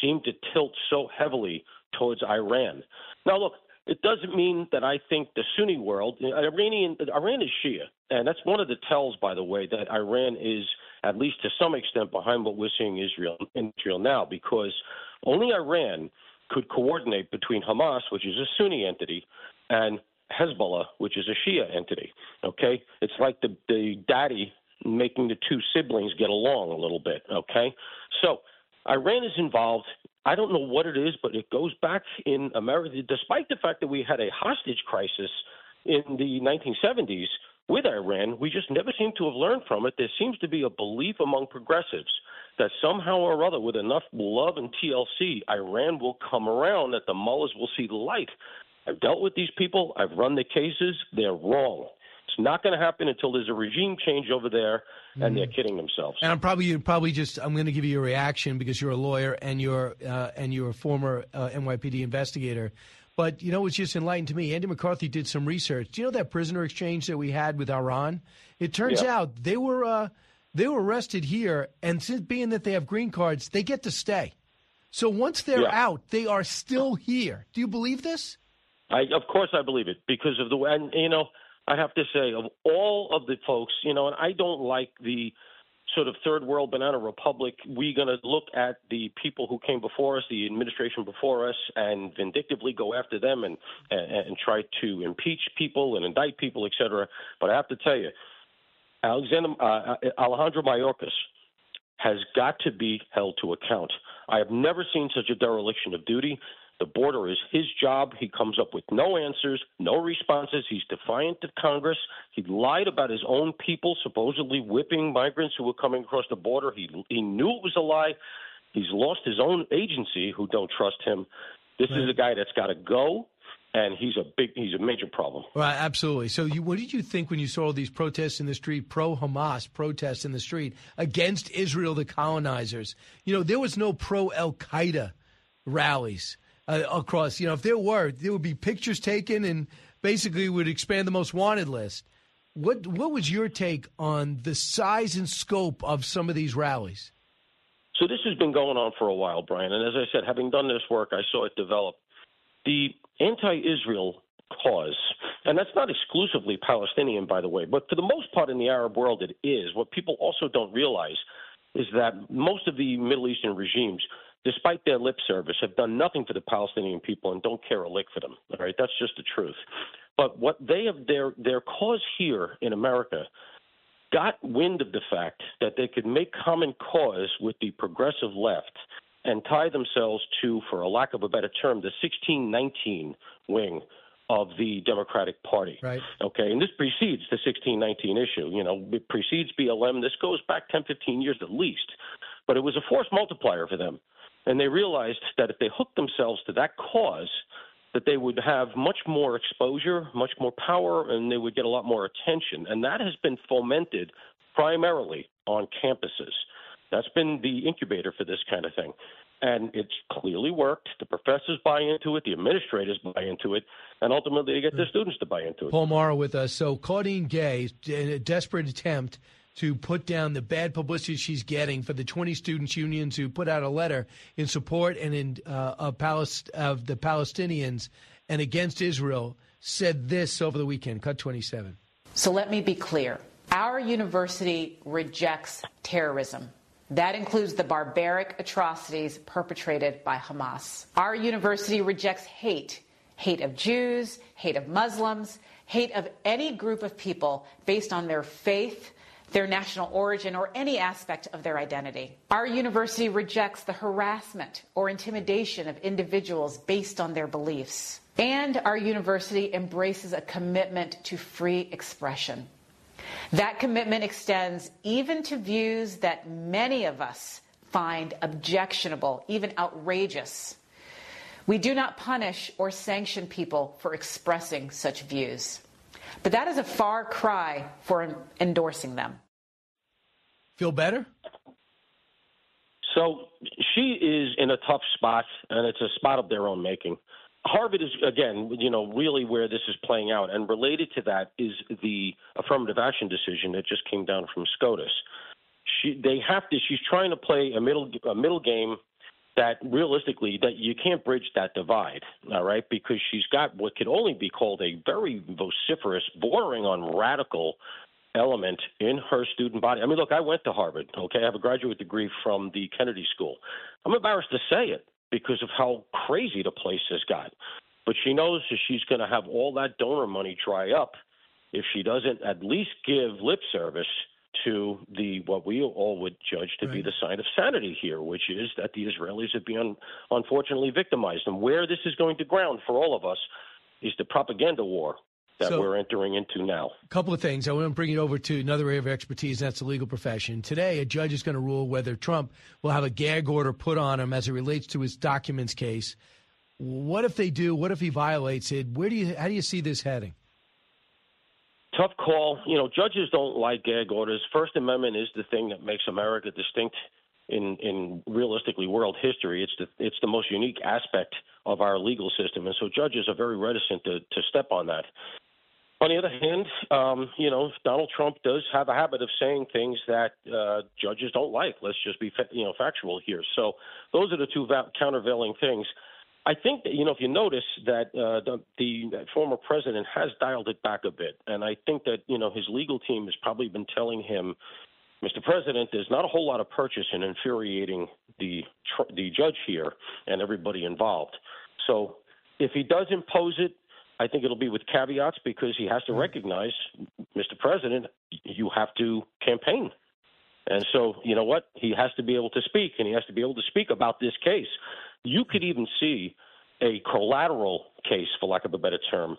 seem to tilt so heavily towards Iran. Now, look, it doesn't mean that I think the Sunni world, Iranian, Iran is Shia, and that's one of the tells, by the way, that Iran is at least to some extent behind what we're seeing Israel in Israel now, because only Iran could coordinate between Hamas, which is a Sunni entity, and Hezbollah, which is a Shia entity. Okay, it's like the the daddy making the two siblings get along a little bit. Okay, so Iran is involved. I don't know what it is, but it goes back in America, despite the fact that we had a hostage crisis in the 1970s with Iran, we just never seem to have learned from it. There seems to be a belief among progressives that somehow or other, with enough love and TLC, Iran will come around, that the mullahs will see the light. I've dealt with these people, I've run the cases, they're wrong. It's not going to happen until there's a regime change over there, and mm. they're kidding themselves. And I'm probably probably just I'm going to give you a reaction because you're a lawyer and you're uh, and you're a former uh, NYPD investigator. But you know, it's just enlightened to me. Andy McCarthy did some research. Do you know that prisoner exchange that we had with Iran? It turns yeah. out they were uh, they were arrested here, and since being that they have green cards, they get to stay. So once they're yeah. out, they are still here. Do you believe this? I, of course, I believe it because of the way. And you know, I have to say, of all of the folks, you know, and I don't like the sort of third world banana republic. We're going to look at the people who came before us, the administration before us, and vindictively go after them and and, and try to impeach people and indict people, et cetera. But I have to tell you, Alexander uh, Alejandro Mayorkas has got to be held to account. I have never seen such a dereliction of duty. The border is his job. He comes up with no answers, no responses. He's defiant to Congress. He lied about his own people, supposedly whipping migrants who were coming across the border. He he knew it was a lie. He's lost his own agency, who don't trust him. This right. is a guy that's got to go and he's a big he's a major problem. Right, absolutely. So, you, what did you think when you saw all these protests in the street, pro Hamas protests in the street against Israel, the colonizers? You know, there was no pro Al Qaeda rallies uh, across. You know, if there were, there would be pictures taken and basically would expand the most wanted list. What what was your take on the size and scope of some of these rallies? So this has been going on for a while, Brian. And as I said, having done this work, I saw it develop. The anti-Israel cause, and that's not exclusively Palestinian, by the way, but for the most part in the Arab world, it is. What people also don't realize is that most of the Middle Eastern regimes despite their lip service, have done nothing for the Palestinian people and don't care a lick for them. All right, that's just the truth. But what they have their their cause here in America got wind of the fact that they could make common cause with the progressive left and tie themselves to, for a lack of a better term, the 1619 wing of the Democratic Party. Right. Okay, and this precedes the 1619 issue. You know, it precedes BLM. This goes back 10, 15 years at least. But it was a force multiplier for them And they realized that if they hooked themselves to that cause, that they would have much more exposure, much more power, and they would get a lot more attention. And that has been fomented primarily on campuses. That's been the incubator for this kind of thing. And it's clearly worked. The professors buy into it, the administrators buy into it, and ultimately they get their hmm. students to buy into it. Paul Mauro with us. So Claudine Gay, in a desperate attempt to put down the bad publicity she's getting for the 20 students unions who put out a letter in support and in uh, of, Palest- of the Palestinians and against Israel, said this over the weekend. Cut 27. So let me be clear. Our university rejects terrorism. That includes the barbaric atrocities perpetrated by Hamas. Our university rejects hate hate of Jews, hate of Muslims, hate of any group of people based on their faith, their national origin, or any aspect of their identity. Our university rejects the harassment or intimidation of individuals based on their beliefs. And our university embraces a commitment to free expression. That commitment extends even to views that many of us find objectionable, even outrageous. We do not punish or sanction people for expressing such views. But that is a far cry for endorsing them. Feel better? So she is in a tough spot, and it's a spot of their own making. Harvard is again, you know, really where this is playing out, and related to that is the affirmative action decision that just came down from SCOTUS. She, they have to. She's trying to play a middle, a middle game that realistically that you can't bridge that divide, all right? Because she's got what could only be called a very vociferous, bordering on radical element in her student body. I mean, look, I went to Harvard, okay? I have a graduate degree from the Kennedy School. I'm embarrassed to say it because of how crazy the place has got. But she knows that she's going to have all that donor money dry up if she doesn't at least give lip service to the what we all would judge to right. be the sign of sanity here, which is that the Israelis have been unfortunately victimized. And where this is going to ground for all of us is the propaganda war that so, we're entering into now. A couple of things. I want to bring it over to another area of expertise, and that's the legal profession. Today, a judge is going to rule whether Trump will have a gag order put on him as it relates to his documents case. What if they do? What if he violates it? Where do you? How do you see this heading? Tough call. You know, judges don't like gag orders. First Amendment is the thing that makes America distinct in in realistically world history. It's the it's the most unique aspect of our legal system, and so judges are very reticent to to step on that. On the other hand, um, you know, Donald Trump does have a habit of saying things that uh, judges don't like. Let's just be, you know, factual here. So those are the two va- countervailing things. I think that you know if you notice that uh, the, the former president has dialed it back a bit, and I think that you know his legal team has probably been telling him, Mr. President, there's not a whole lot of purchase in infuriating the tr- the judge here and everybody involved. So if he does impose it, I think it'll be with caveats because he has to mm-hmm. recognize, Mr. President, you have to campaign. And so, you know what? He has to be able to speak, and he has to be able to speak about this case. You could even see a collateral case, for lack of a better term,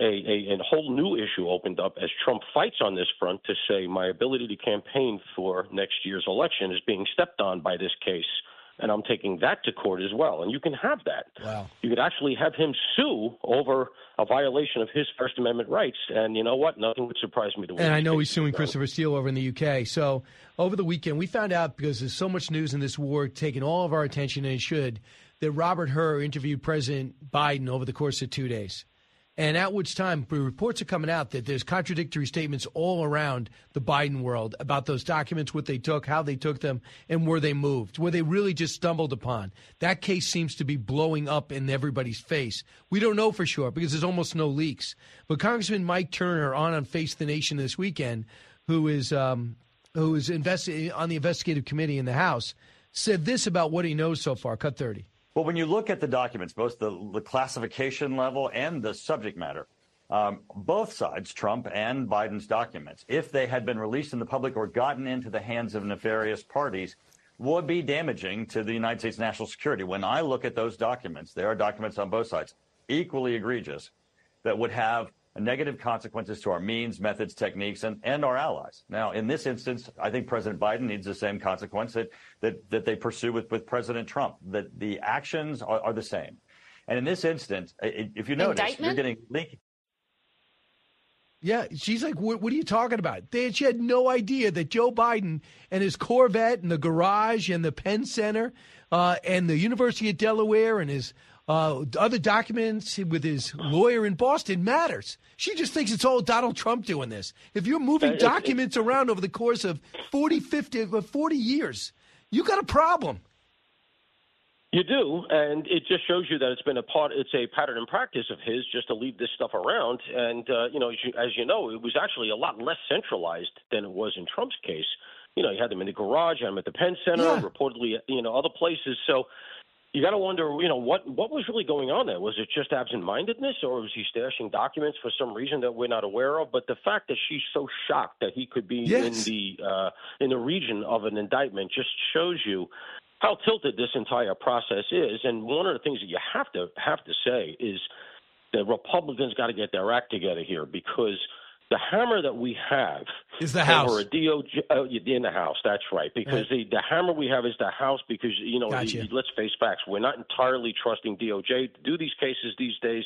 a, a, a whole new issue opened up as Trump fights on this front to say my ability to campaign for next year's election is being stepped on by this case and I'm taking that to court as well. And you can have that. Wow. You could actually have him sue over a violation of his First Amendment rights. And you know what? Nothing would surprise me. To and I know he's suing Christopher Steele over in the UK. So over the weekend, we found out because there's so much news in this war taking all of our attention, and it should, that Robert Hur interviewed President Biden over the course of two days. And at which time, reports are coming out that there's contradictory statements all around the Biden world about those documents, what they took, how they took them, and where they moved, where they really just stumbled upon. That case seems to be blowing up in everybody's face. We don't know for sure because there's almost no leaks. But Congressman Mike Turner on on Face the Nation this weekend, who is um, who is investi- on the investigative committee in the House, said this about what he knows so far. Cut thirty. Well, when you look at the documents, both the, the classification level and the subject matter, um, both sides, Trump and Biden's documents, if they had been released in the public or gotten into the hands of nefarious parties, would be damaging to the United States national security. When I look at those documents, there are documents on both sides, equally egregious, that would have negative consequences to our means, methods, techniques, and, and our allies. Now, in this instance, I think President Biden needs the same consequence that, that, that they pursue with, with President Trump, that the actions are, are the same. And in this instance, if you notice, Indictment? you're getting link. Yeah, she's like, what, what are you talking about? They, she had no idea that Joe Biden and his Corvette and the garage and the Penn Center uh, and the University of Delaware and his uh, other documents with his lawyer in Boston matters. She just thinks it's all Donald Trump doing this. If you're moving documents around over the course of 40, 50, uh, 40 years, you got a problem. You do, and it just shows you that it's been a part. It's a pattern and practice of his just to leave this stuff around. And uh, you know, as you, as you know, it was actually a lot less centralized than it was in Trump's case. You know, you had them in the garage, had them at the Penn Center, reportedly, you know, other places. So you got to wonder, you know, what what was really going on there? Was it just absent-mindedness, or was he stashing documents for some reason that we're not aware of? But the fact that she's so shocked that he could be Yes. in the uh, in the region of an indictment just shows you how tilted this entire process is. And one of the things that you have to have to say is the Republicans got to get their act together here because the hammer that we have Is the House. a DOJ uh, in the House. That's right. Because the, the hammer we have is the House. Because you know, Gotcha. the- let's face facts. We're not entirely trusting DOJ to do these cases these days.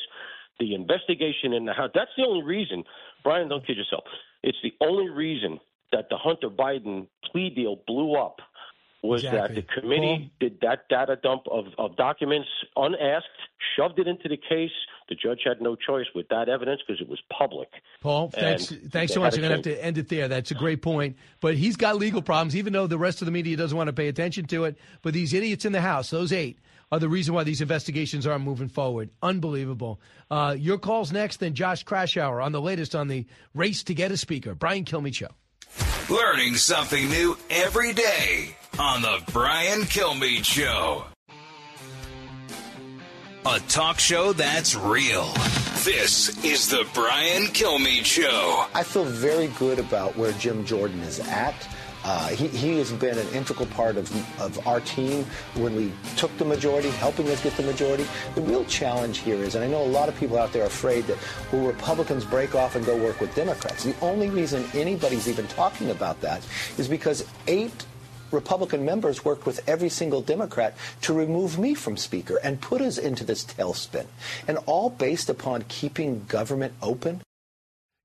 The investigation in the House. That's the only reason. Brian, don't kid yourself. It's the only reason that the Hunter Biden plea deal blew up was Exactly. that the committee did that data dump of, of documents unasked, shoved it into the case. The judge had no choice with that evidence because it was public. Paul, thanks, And thanks they so much. had I'm going to have to end it there. That's a great point. But he's got legal problems, even though the rest of the media doesn't want to pay attention to it. But these idiots in the House, those eight, are the reason why these investigations aren't moving forward. Unbelievable. Uh, your call's next, then Josh Kraushaar on the latest on the race to get a speaker. Brian Kilmeade Show. Learning something new every day on the Brian Kilmeade Show. A talk show that's real. This is the Brian Kilmeade Show. I feel very good about where Jim Jordan is at. Uh, he, he has been an integral part of, of our team when we took the majority, helping us get the majority. The real challenge here is, and I know a lot of people out there are afraid that will Republicans break off and go work with Democrats? The only reason anybody's even talking about that is because eight Republican members worked with every single Democrat to remove me from Speaker and put us into this tailspin. And all based upon keeping government open.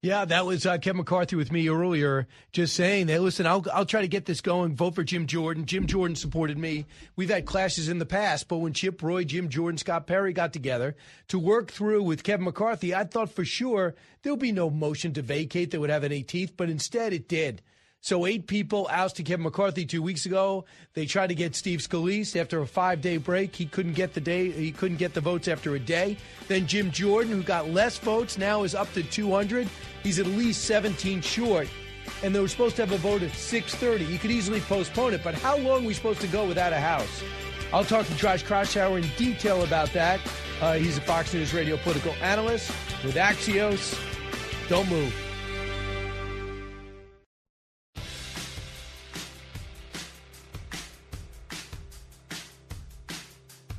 Yeah, that was uh, Kevin McCarthy with me earlier, just saying that. Listen, I'll I'll try to get this going. Vote for Jim Jordan. Jim Jordan supported me. We've had clashes in the past, but when Chip Roy, Jim Jordan, Scott Perry got together to work through with Kevin McCarthy, I thought for sure there'll be no motion to vacate that would have any teeth, but instead it did. So eight people ousted Kevin McCarthy two weeks ago. They tried to get Steve Scalise after a five-day break. He couldn't get the day. He couldn't get the votes after a day. Then Jim Jordan, who got less votes, now is up to 200. He's at least 17 short. And they were supposed to have a vote at 6:30. You could easily postpone it, but how long are we supposed to go without a House? I'll talk to Josh Kraushaar in detail about that. Uh, he's a Fox News radio political analyst with Axios. Don't move.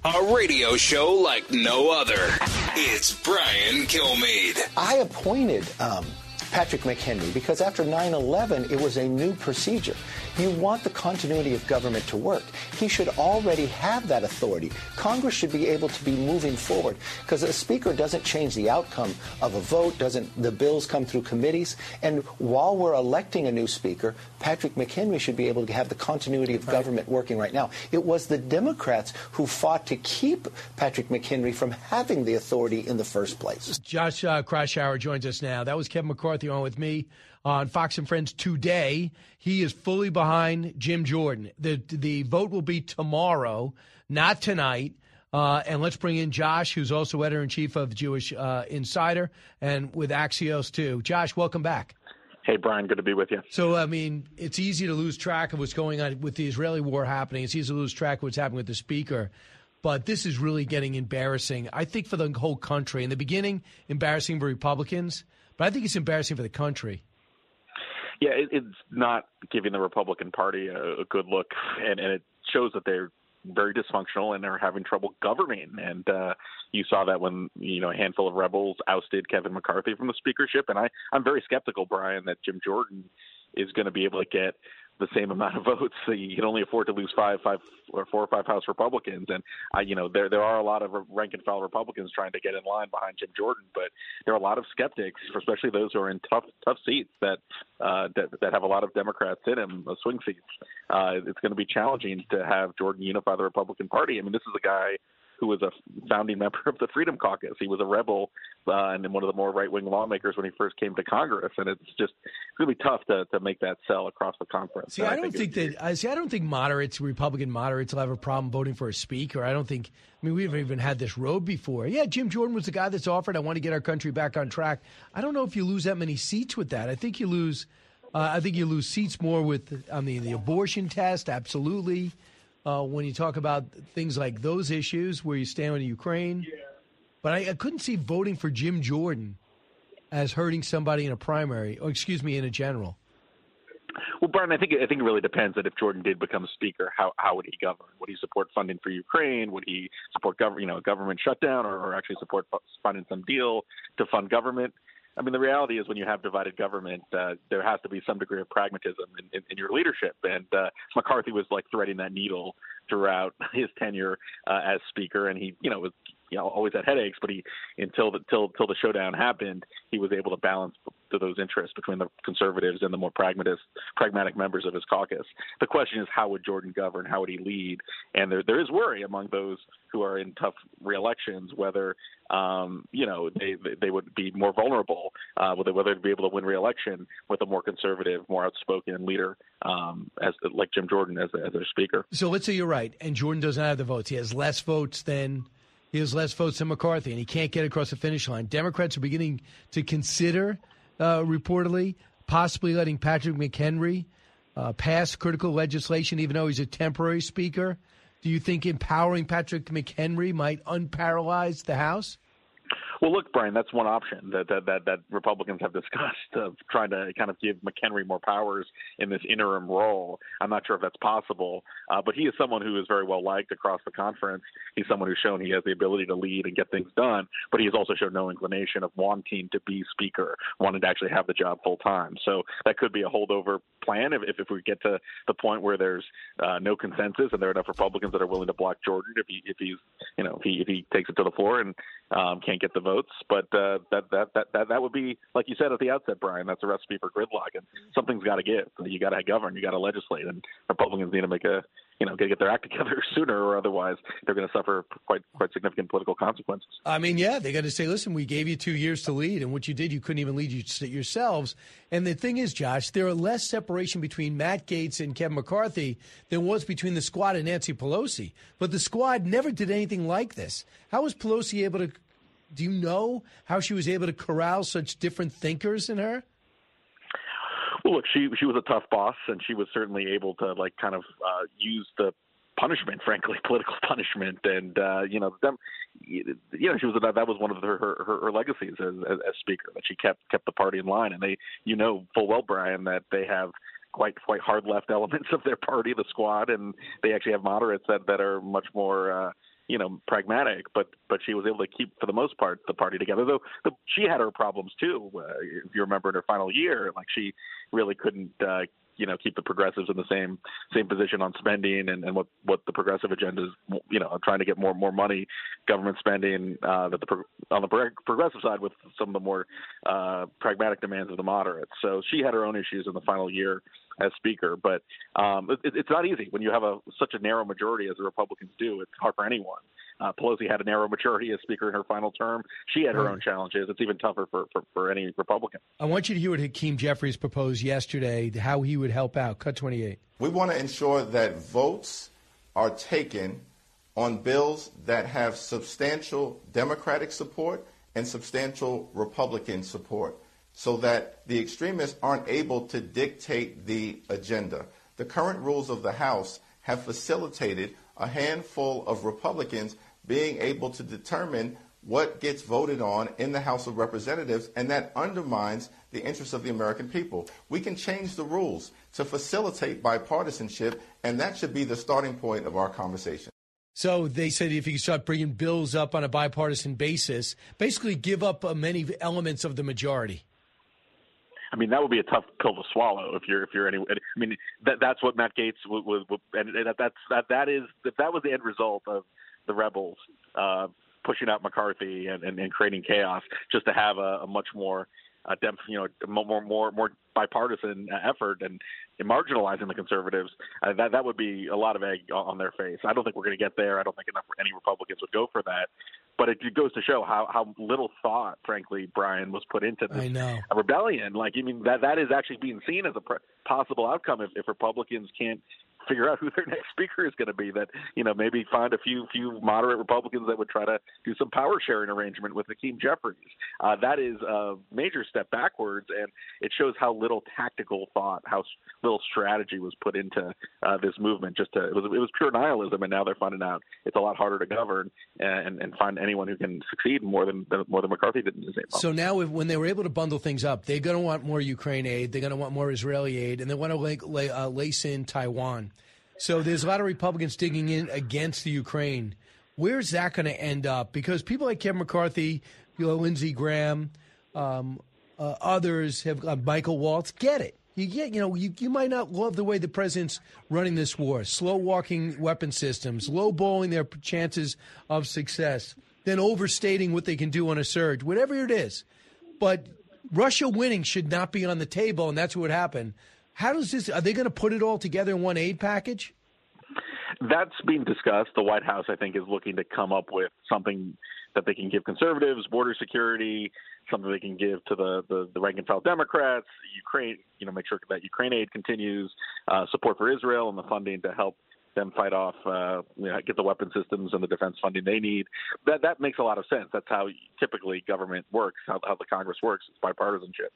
A radio show like no other. It's Brian Kilmeade. I appointed um, Patrick McHenry because after 9 11, it was a new procedure. You want the continuity of government to work. He should already have that authority. Congress should be able to be moving forward because a speaker doesn't change the outcome of a vote, doesn't the bills come through committees. And while we're electing a new speaker, Patrick McHenry should be able to have the continuity of government working right now. It was the Democrats who fought to keep Patrick McHenry from having the authority in the first place. Josh uh, Kraushaar joins us now. That was Kevin McCarthy on with me on Fox and Friends today. He is fully behind Jim Jordan. The the vote will be tomorrow, not tonight. Uh, and let's bring in Josh, who's also editor in chief of Jewish uh, Insider and with Axios too. Josh, welcome back. Hey, Brian, good to be with you. So, I mean, it's easy to lose track of what's going on with the Israeli war happening. It's easy to lose track of what's happening with the speaker. But this is really getting embarrassing, I think, for the whole country. In the beginning, embarrassing for Republicans, but I think it's embarrassing for the country. Yeah, it, it's not giving the Republican Party a, a good look, and, and it shows that they're very dysfunctional and they're having trouble governing. And uh, you saw that when you know a handful of rebels ousted Kevin McCarthy from the speakership. And I, I'm very skeptical, Brian, that Jim Jordan is going to be able to get the same amount of votes. So you can only afford to lose five, five or four or five House Republicans, and I, you know there there are a lot of rank and file Republicans trying to get in line behind Jim Jordan, but there are a lot of skeptics, especially those who are in tough tough seats that uh, that that have a lot of Democrats in them, uh, swing seats. Uh, it's going to be challenging to have Jordan unify the Republican Party. I mean, this is a guy who was a founding member of the Freedom Caucus. He was a rebel uh, and one of the more right wing lawmakers when he first came to Congress. And it's just really tough to, to make that sell across the conference. See, I, I, don't think, think that. I see. I don't think moderates, Republican moderates, will have a problem voting for a speaker. I don't think. I mean, we haven't even had this road before. Yeah, Jim Jordan was the guy that's offered. I want to get our country back on track. I don't know if you lose that many seats with that. I think you lose. Uh, I think you lose seats more with. I mean, the abortion test, absolutely uh, when you talk about things like those issues where you stand with Ukraine. Yeah. But I, I, couldn't see voting for Jim Jordan as hurting somebody in a primary, or excuse me, in a general. Well, Brian, I think I think it really depends that if Jordan did become speaker, how how would he govern? Would he support funding for Ukraine? Would he support government, you know, government shutdown, or, or actually support funding some deal to fund government? I mean, the reality is when you have divided government, uh, there has to be some degree of pragmatism in, in, in your leadership. And uh, McCarthy was like threading that needle throughout his tenure uh, as speaker, and he, you know, was you know always had headaches, but he until the till till the showdown happened, he was able to balance those interests between the conservatives and the more pragmatist pragmatic members of his caucus. The question is how would Jordan govern? How would he lead? And there there is worry among those who are in tough re-elections whether um, you know they they would be more vulnerable uh, whether whether to be able to win re-election with a more conservative, more outspoken leader um, as like Jim Jordan as as their speaker. So let's say you're right, and Jordan doesn't have the votes. He has less votes than he has less votes than McCarthy, and he can't get across the finish line. Democrats are beginning to consider, uh, reportedly, possibly letting Patrick McHenry uh, pass critical legislation, even though he's a temporary speaker. Do you think empowering Patrick McHenry might unparalyze the House? Well, look, Brian, that's one option that that that, that Republicans have discussed of trying to kind of give McHenry more powers in this interim role. I'm not sure if that's possible, uh, but he is someone who is very well liked across the conference. He's someone who's shown he has the ability to lead and get things done, but he has also shown no inclination of wanting to be speaker, wanting to actually have the job full time. So that could be a holdover plan if if we get to the point where there's uh, no consensus and there are enough Republicans that are willing to block Jordan if he if he's you know if he if he takes it to the floor and um, can't get the votes. But uh, that, that that that that would be, like you said at the outset, Brian. That's a recipe for gridlock, and something's got to give. You got to govern. You got to legislate, and Republicans need to make a you know, get their act together sooner, or otherwise they're going to suffer quite quite significant political consequences. I mean, yeah, they got to say, listen, we gave you two years to lead, and what you did, you couldn't even lead yourselves. And the thing is, Josh, there are less separation between Matt Gaetz and Kevin McCarthy than was between the squad and Nancy Pelosi. But the squad never did anything like this. How was Pelosi able to? Do you know how she was able to corral such different thinkers in her? Well, look, she she was a tough boss, and she was certainly able to like kind of uh, use the punishment, frankly, political punishment, and uh, you know, them, you know, she was that that was one of her her, her legacies as, as, as speaker that she kept kept the party in line, and they, you know, full well, Brian, that they have quite quite hard left elements of their party, the squad, and they actually have moderates that that are much more. Uh, you know, pragmatic, but but she was able to keep, for the most part, the party together. Though the, she had her problems too. Uh, if you remember in her final year, like she really couldn't uh, you know keep the progressives in the same same position on spending and, and what what the progressive agenda is you know trying to get more more money government spending uh, that the on the progressive side with some of the more uh, pragmatic demands of the moderates. So she had her own issues in the final year as speaker, but um, it, it's not easy when you have a such a narrow majority as the Republicans do. It's hard for anyone. Uh, Pelosi had a narrow majority as Speaker in her final term. She had her right. own challenges. It's even tougher for, for, for, any Republican. I want you to hear what Hakeem Jeffries proposed yesterday, how he would help out. Cut 28. We want to ensure that votes are taken on bills that have substantial Democratic support and substantial Republican support so that the extremists aren't able to dictate the agenda. The current rules of the House have facilitated a handful of Republicans being able to determine what gets voted on in the House of Representatives, and that undermines the interests of the American people. We can change the rules to facilitate bipartisanship, and that should be the starting point of our conversation. So they said if you start bringing bills up on a bipartisan basis, basically give up uh, many elements of the majority. I mean, that would be a tough pill to swallow if you're if you're any. I mean, that that's what Matt Gaetz would, would, would and that that's that that is if that was the end result of the rebels uh, pushing out McCarthy and, and, and creating chaos, just to have a, a much more uh, you know, more more more bipartisan effort and, and marginalizing the conservatives, uh, that that would be a lot of egg on their face. I don't think we're going to get there. I don't think enough any Republicans would go for that. But it goes to show how how little thought, frankly, Brian was put into this rebellion. Like, I mean, that that is actually being seen as a possible outcome if, if Republicans can't figure out who their next speaker is going to be. That you know maybe find a few few moderate Republicans that would try to do some power sharing arrangement with Hakeem Jeffries. Uh, that is a major step backwards, and it shows how little tactical thought, how little strategy was put into uh, this movement. Just to it was it was pure nihilism, and now they're finding out it's a lot harder to govern and and find anyone who can succeed more than more than McCarthy did in his So now, if, when they were able to bundle things up, they're going to want more Ukraine aid, they're going to want more Israeli aid, and they want to lay, uh, lace in Taiwan. So there's a lot of Republicans digging in against the Ukraine. Where's that going to end up? Because people like Kevin McCarthy, you know, Lindsey Graham, um, uh, others have uh, Michael Waltz get it. You get, you know, you, you might not love the way the president's running this war, slow walking weapon systems, low balling their chances of success, then overstating what they can do on a surge, whatever it is. But Russia winning should not be on the table, and that's what happened. How does this? Are they going to put it all together in one aid package? That's being discussed. The White House, I think, is looking to come up with something that they can give conservatives, border security, something they can give to the, the, the rank and file Democrats, Ukraine, you know, make sure that Ukraine aid continues, uh, support for Israel and the funding to help them fight off, uh, you know, get the weapon systems and the defense funding they need. That that makes a lot of sense. That's how typically government works, how, how the Congress works. It's bipartisanship.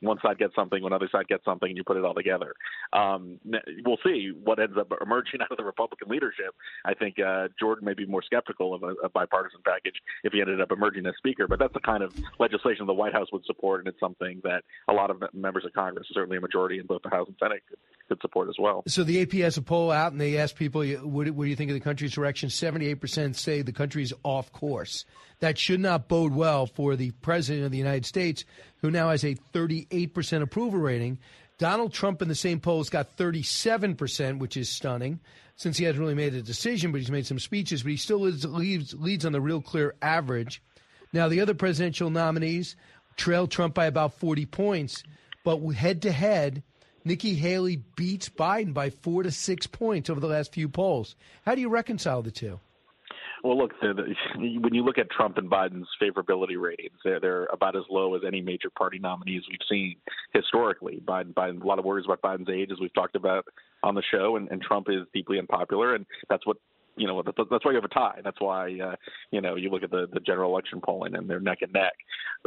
One side gets something, one other side gets something, and you put it all together. Um, we'll see what ends up emerging out of the Republican leadership. I think uh, Jordan may be more skeptical of a, a bipartisan package if he ended up emerging as Speaker, but that's the kind of legislation the White House would support, and it's something that a lot of members of Congress, certainly a majority in both the House and Senate, could, could support as well. So the AP has a poll out, and they asked people people, what, what do you think of the country's direction? 78% say the country's off course. That should not bode well for the President of the United States, who now has a 38% approval rating. Donald Trump in the same polls got 37%, which is stunning, since he hasn't really made a decision, but he's made some speeches, but he still leads, leads, leads on the real clear average. Now, the other presidential nominees trail Trump by about 40 points, but head to head, Nikki Haley beats Biden by four to six points over the last few polls. How do you reconcile the two? Well, look, the, the, when you look at Trump and Biden's favorability ratings, they're, they're about as low as any major party nominees we've seen historically. Biden, Biden, a lot of worries about Biden's age, as we've talked about on the show, and, and Trump is deeply unpopular, and that's what you know that's why you have a tie. That's why uh, you know you look at the the general election polling and they're neck and neck.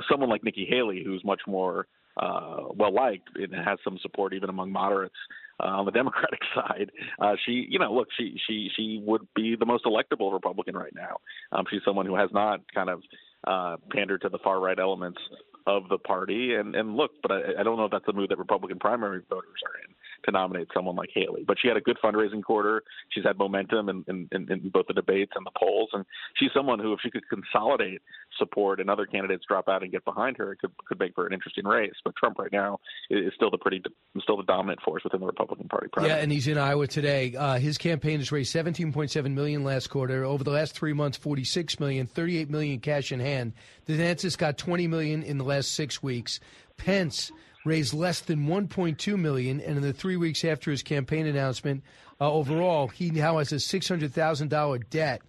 Someone like Nikki Haley, who's much more uh, well liked and has some support even among moderates uh, on the Democratic side. Uh, she, you know, look, she she she would be the most electable Republican right now. Um, she's someone who has not kind of uh, pandered to the far right elements of the party. And and look, but I, I don't know if that's the mood that Republican primary voters are in to nominate someone like Haley. But she had a good fundraising quarter. She's had momentum in, in, in, both the debates and the polls, and she's someone who, if she could consolidate support and other candidates drop out and get behind her, it could could make for an interesting race. But Trump right now is still the pretty still the dominant force within the Republican Party. Primary. Yeah, and he's in Iowa today. Uh, his campaign has raised 17.7 million last quarter. Over the last three months, 46 million, 38 million cash in hand. The DeSantis got 20 million in the last six weeks. Pence raised less than 1.2 million, and in the three weeks after his campaign announcement, uh, overall, he now has a $600,000 debt.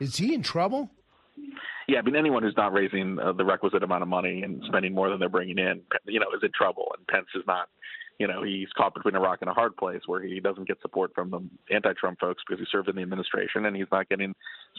Is he in trouble? Yeah, I mean, anyone who's not raising uh, the requisite amount of money and spending more than they're bringing in, you know, is in trouble. And Pence is not you know, he's caught between a rock and a hard place where he doesn't get support from the anti-Trump folks because he served in the administration, and he's not getting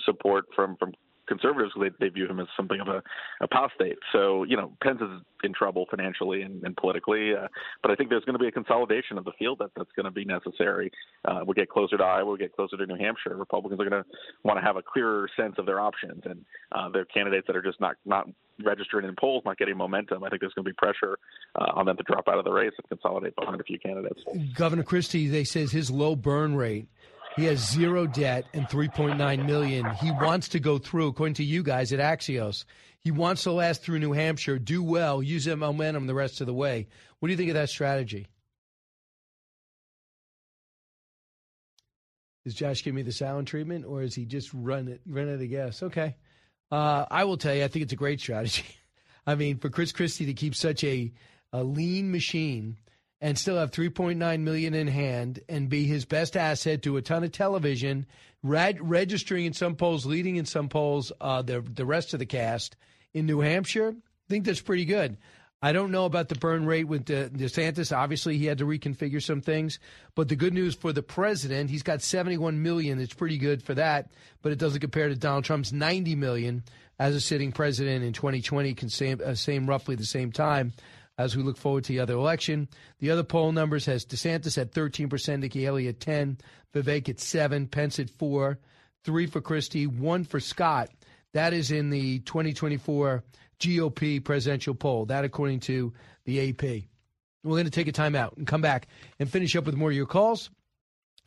support from from conservatives they, they view him as something of a apostate. So you know, Pence is in trouble financially and, and politically, uh, but I think there's going to be a consolidation of the field that that's going to be necessary. Uh, we'll get closer to Iowa, we'll get closer to New Hampshire. Republicans are going to want to have a clearer sense of their options, and uh, their candidates that are just not not registering in polls, not getting momentum. I think there's going to be pressure uh, on them to drop out of the race and consolidate behind a few candidates. Governor Christie, they says his low burn rate. He has zero debt and 3.9 million. He wants to go through, according to you guys at Axios. He wants to last through New Hampshire, do well, use that momentum the rest of the way. What do you think of that strategy? Is Josh giving me the silent treatment, or is he just run it, run out of gas? Okay. Uh, I will tell you, I think it's a great strategy. I mean, for Chris Christie to keep such a, a lean machine and still have 3.9 million in hand and be his best asset to a ton of television, reg- registering in some polls, leading in some polls, uh, the the rest of the cast in New Hampshire. I think that's pretty good. I don't know about the burn rate with De- DeSantis. Obviously, he had to reconfigure some things. But the good news for the president, he's got 71 million. It's pretty good for that, but it doesn't compare to Donald Trump's 90 million as a sitting president in 2020, can same, uh, same roughly the same time as we look forward to the other election. The other poll numbers has DeSantis at 13%, Nikki Haley at 10, Vivek at 7, Pence at 4, 3 for Christie, 1 for Scott. That is in the 2024 GOP presidential poll. That according to the AP. We're going to take a time out and come back and finish up with more of your calls.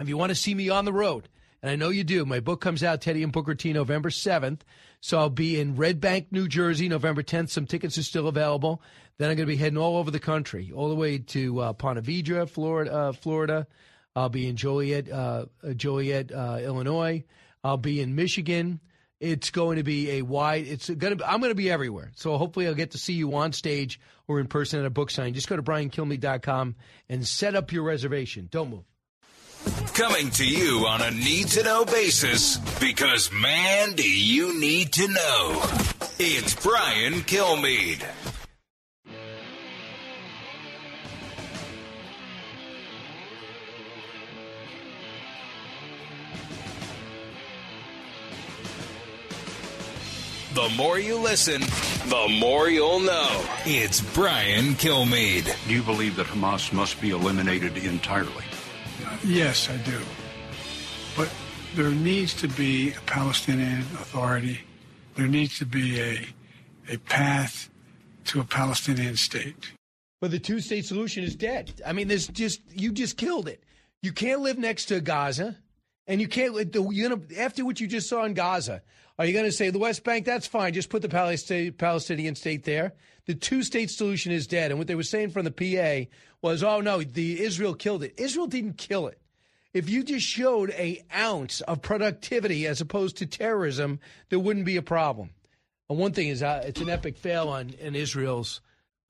If you want to see me on the road, and I know you do, my book comes out, Teddy and Booker T, November 7th. So I'll be in Red Bank, New Jersey, November 10th. Some tickets are still available. Then I'm going to be heading all over the country, all the way to uh, Ponte Vedra, Florida. Uh, Florida. I'll be in Joliet, uh, Joliet, uh, Illinois. I'll be in Michigan. It's going to be a wide. It's going to. Be, I'm going to be everywhere. So hopefully, I'll get to see you on stage or in person at a book signing. Just go to briankilmeade.com and set up your reservation. Don't move. Coming to you on a need to know basis because, man, do you need to know. It's Brian Kilmeade. The more you listen, the more you'll know. It's Brian Kilmeade. Do you believe that Hamas must be eliminated entirely? Yes, I do. But there needs to be a Palestinian Authority. There needs to be a, a path to a Palestinian state. But the two state solution is dead. I mean, there's just, you just killed it. You can't live next to Gaza, and you can't, you know, after what you just saw in Gaza, are you going to say the West Bank? That's fine. Just put the Palestinian state there. The two state solution is dead. And what they were saying from the PA was, oh no, the Israel killed it. Israel didn't kill it. If you just showed a ounce of productivity as opposed to terrorism, there wouldn't be a problem. And one thing is, uh, it's an epic fail on in Israel's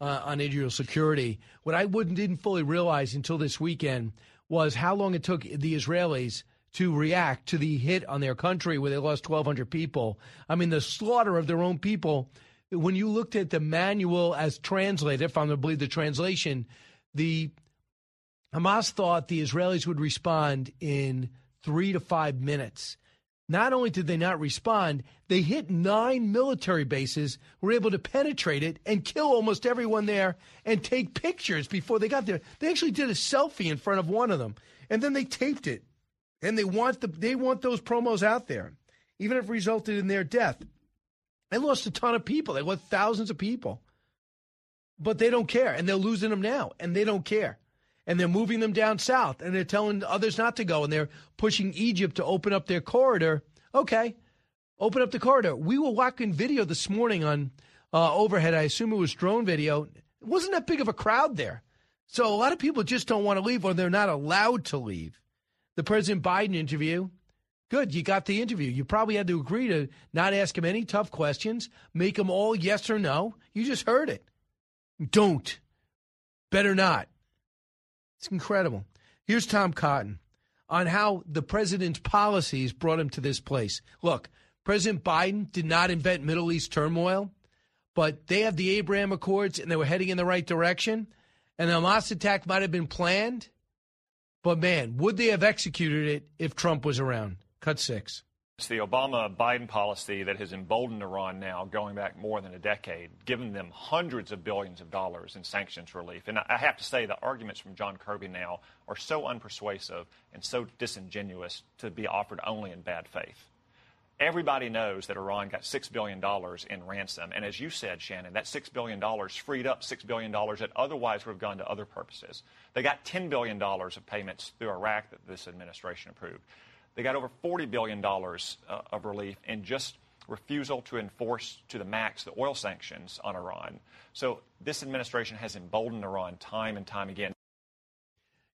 uh, on Israel's security. What I wouldn't didn't fully realize until this weekend was how long it took the Israelis to react to the hit on their country where they lost 1,200 people. I mean, the slaughter of their own people. When you looked at the manual as translated, if I'm going to believe the translation, the Hamas thought the Israelis would respond in three to five minutes. Not only did they not respond, they hit nine military bases, were able to penetrate it and kill almost everyone there and take pictures before they got there. They actually did a selfie in front of one of them, and then they taped it and they want the they want those promos out there, even if it resulted in their death. They lost a ton of people. They lost thousands of people, but they don't care, and they're losing them now, and they don't care, and they're moving them down south, and they're telling others not to go, and they're pushing Egypt to open up their corridor. Okay, open up the corridor. We were watching video this morning on uh, overhead. I assume it was drone video. It wasn't that big of a crowd there. So a lot of people just don't want to leave or they're not allowed to leave the President Biden interview. Good, you got the interview. You probably had to agree to not ask him any tough questions, make them all yes or no. You just heard it. Don't. Better not. It's incredible. Here's Tom Cotton on how the president's policies brought him to this place. Look, President Biden did not invent Middle East turmoil, but they have the Abraham Accords and they were heading in the right direction. And the Hamas attack might have been planned, but man, would they have executed it if Trump was around? Cut six. It's the Obama Biden policy that has emboldened Iran now going back more than a decade, giving them hundreds of billions of dollars in sanctions relief. And I have to say, the arguments from John Kirby now are so unpersuasive and so disingenuous to be offered only in bad faith. Everybody knows that Iran got $6 billion in ransom. And as you said, Shannon, that $6 billion freed up $6 billion that otherwise would have gone to other purposes. They got $10 billion of payments through Iraq that this administration approved. They got over $40 billion uh, of relief in just refusal to enforce to the max the oil sanctions on Iran. So this administration has emboldened Iran time and time again.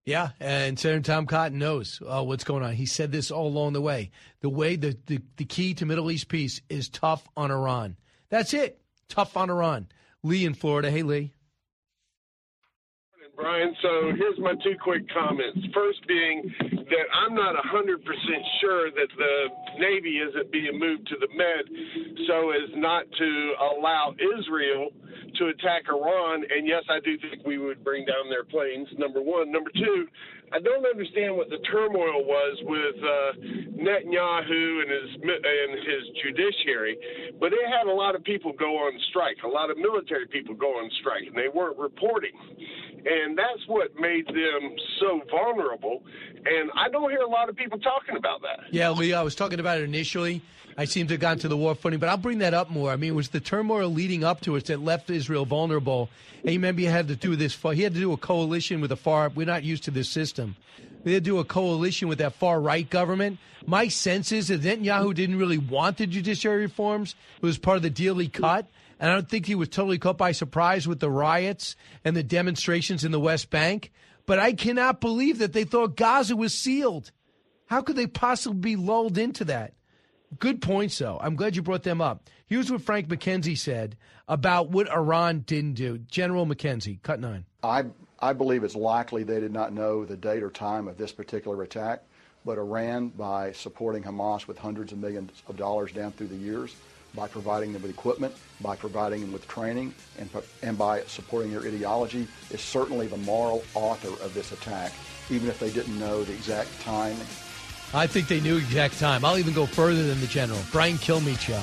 Yeah, and Senator Tom Cotton knows uh, what's going on. He said this all along the way. The way the, the, the key to Middle East peace is tough on Iran. That's it. Tough on Iran. Lee in Florida. Hey, Lee. Brian. So here's my two quick comments. First being that I'm not 100% sure that the Navy isn't being moved to the Med so as not to allow Israel to attack Iran. And yes, I do think we would bring down their planes, number one. Number two, I don't understand what the turmoil was with uh, Netanyahu and his and his judiciary, but it had a lot of people go on strike, a lot of military people go on strike, and they weren't reporting, and that's what made them so vulnerable. And I don't hear a lot of people talking about that. Yeah, Lee, I was talking about it initially. I seem to have gotten to the war footing, but I'll bring that up more. I mean, it was the turmoil leading up to it that left Israel vulnerable. And you remember he had to do this. He had to do a coalition with the far. We're not used to this system. They had to do a coalition with that far right government. My sense is that Netanyahu didn't really want the judiciary reforms. It was part of the deal he cut. And I don't think he was totally caught by surprise with the riots and the demonstrations in the West Bank. But I cannot believe that they thought Gaza was sealed. How could they possibly be lulled into that? Good points, though. I'm glad you brought them up. Here's what Frank McKenzie said about what Iran didn't do. General McKenzie, cut nine. I, I believe it's likely they did not know the date or time of this particular attack, but Iran, by supporting Hamas with hundreds of millions of dollars down through the years, by providing them with equipment, by providing them with training, and, and by supporting their ideology, is certainly the moral author of this attack, even if they didn't know the exact time I think they knew exact time. I'll even go further than the general. Brian Kilmeade show.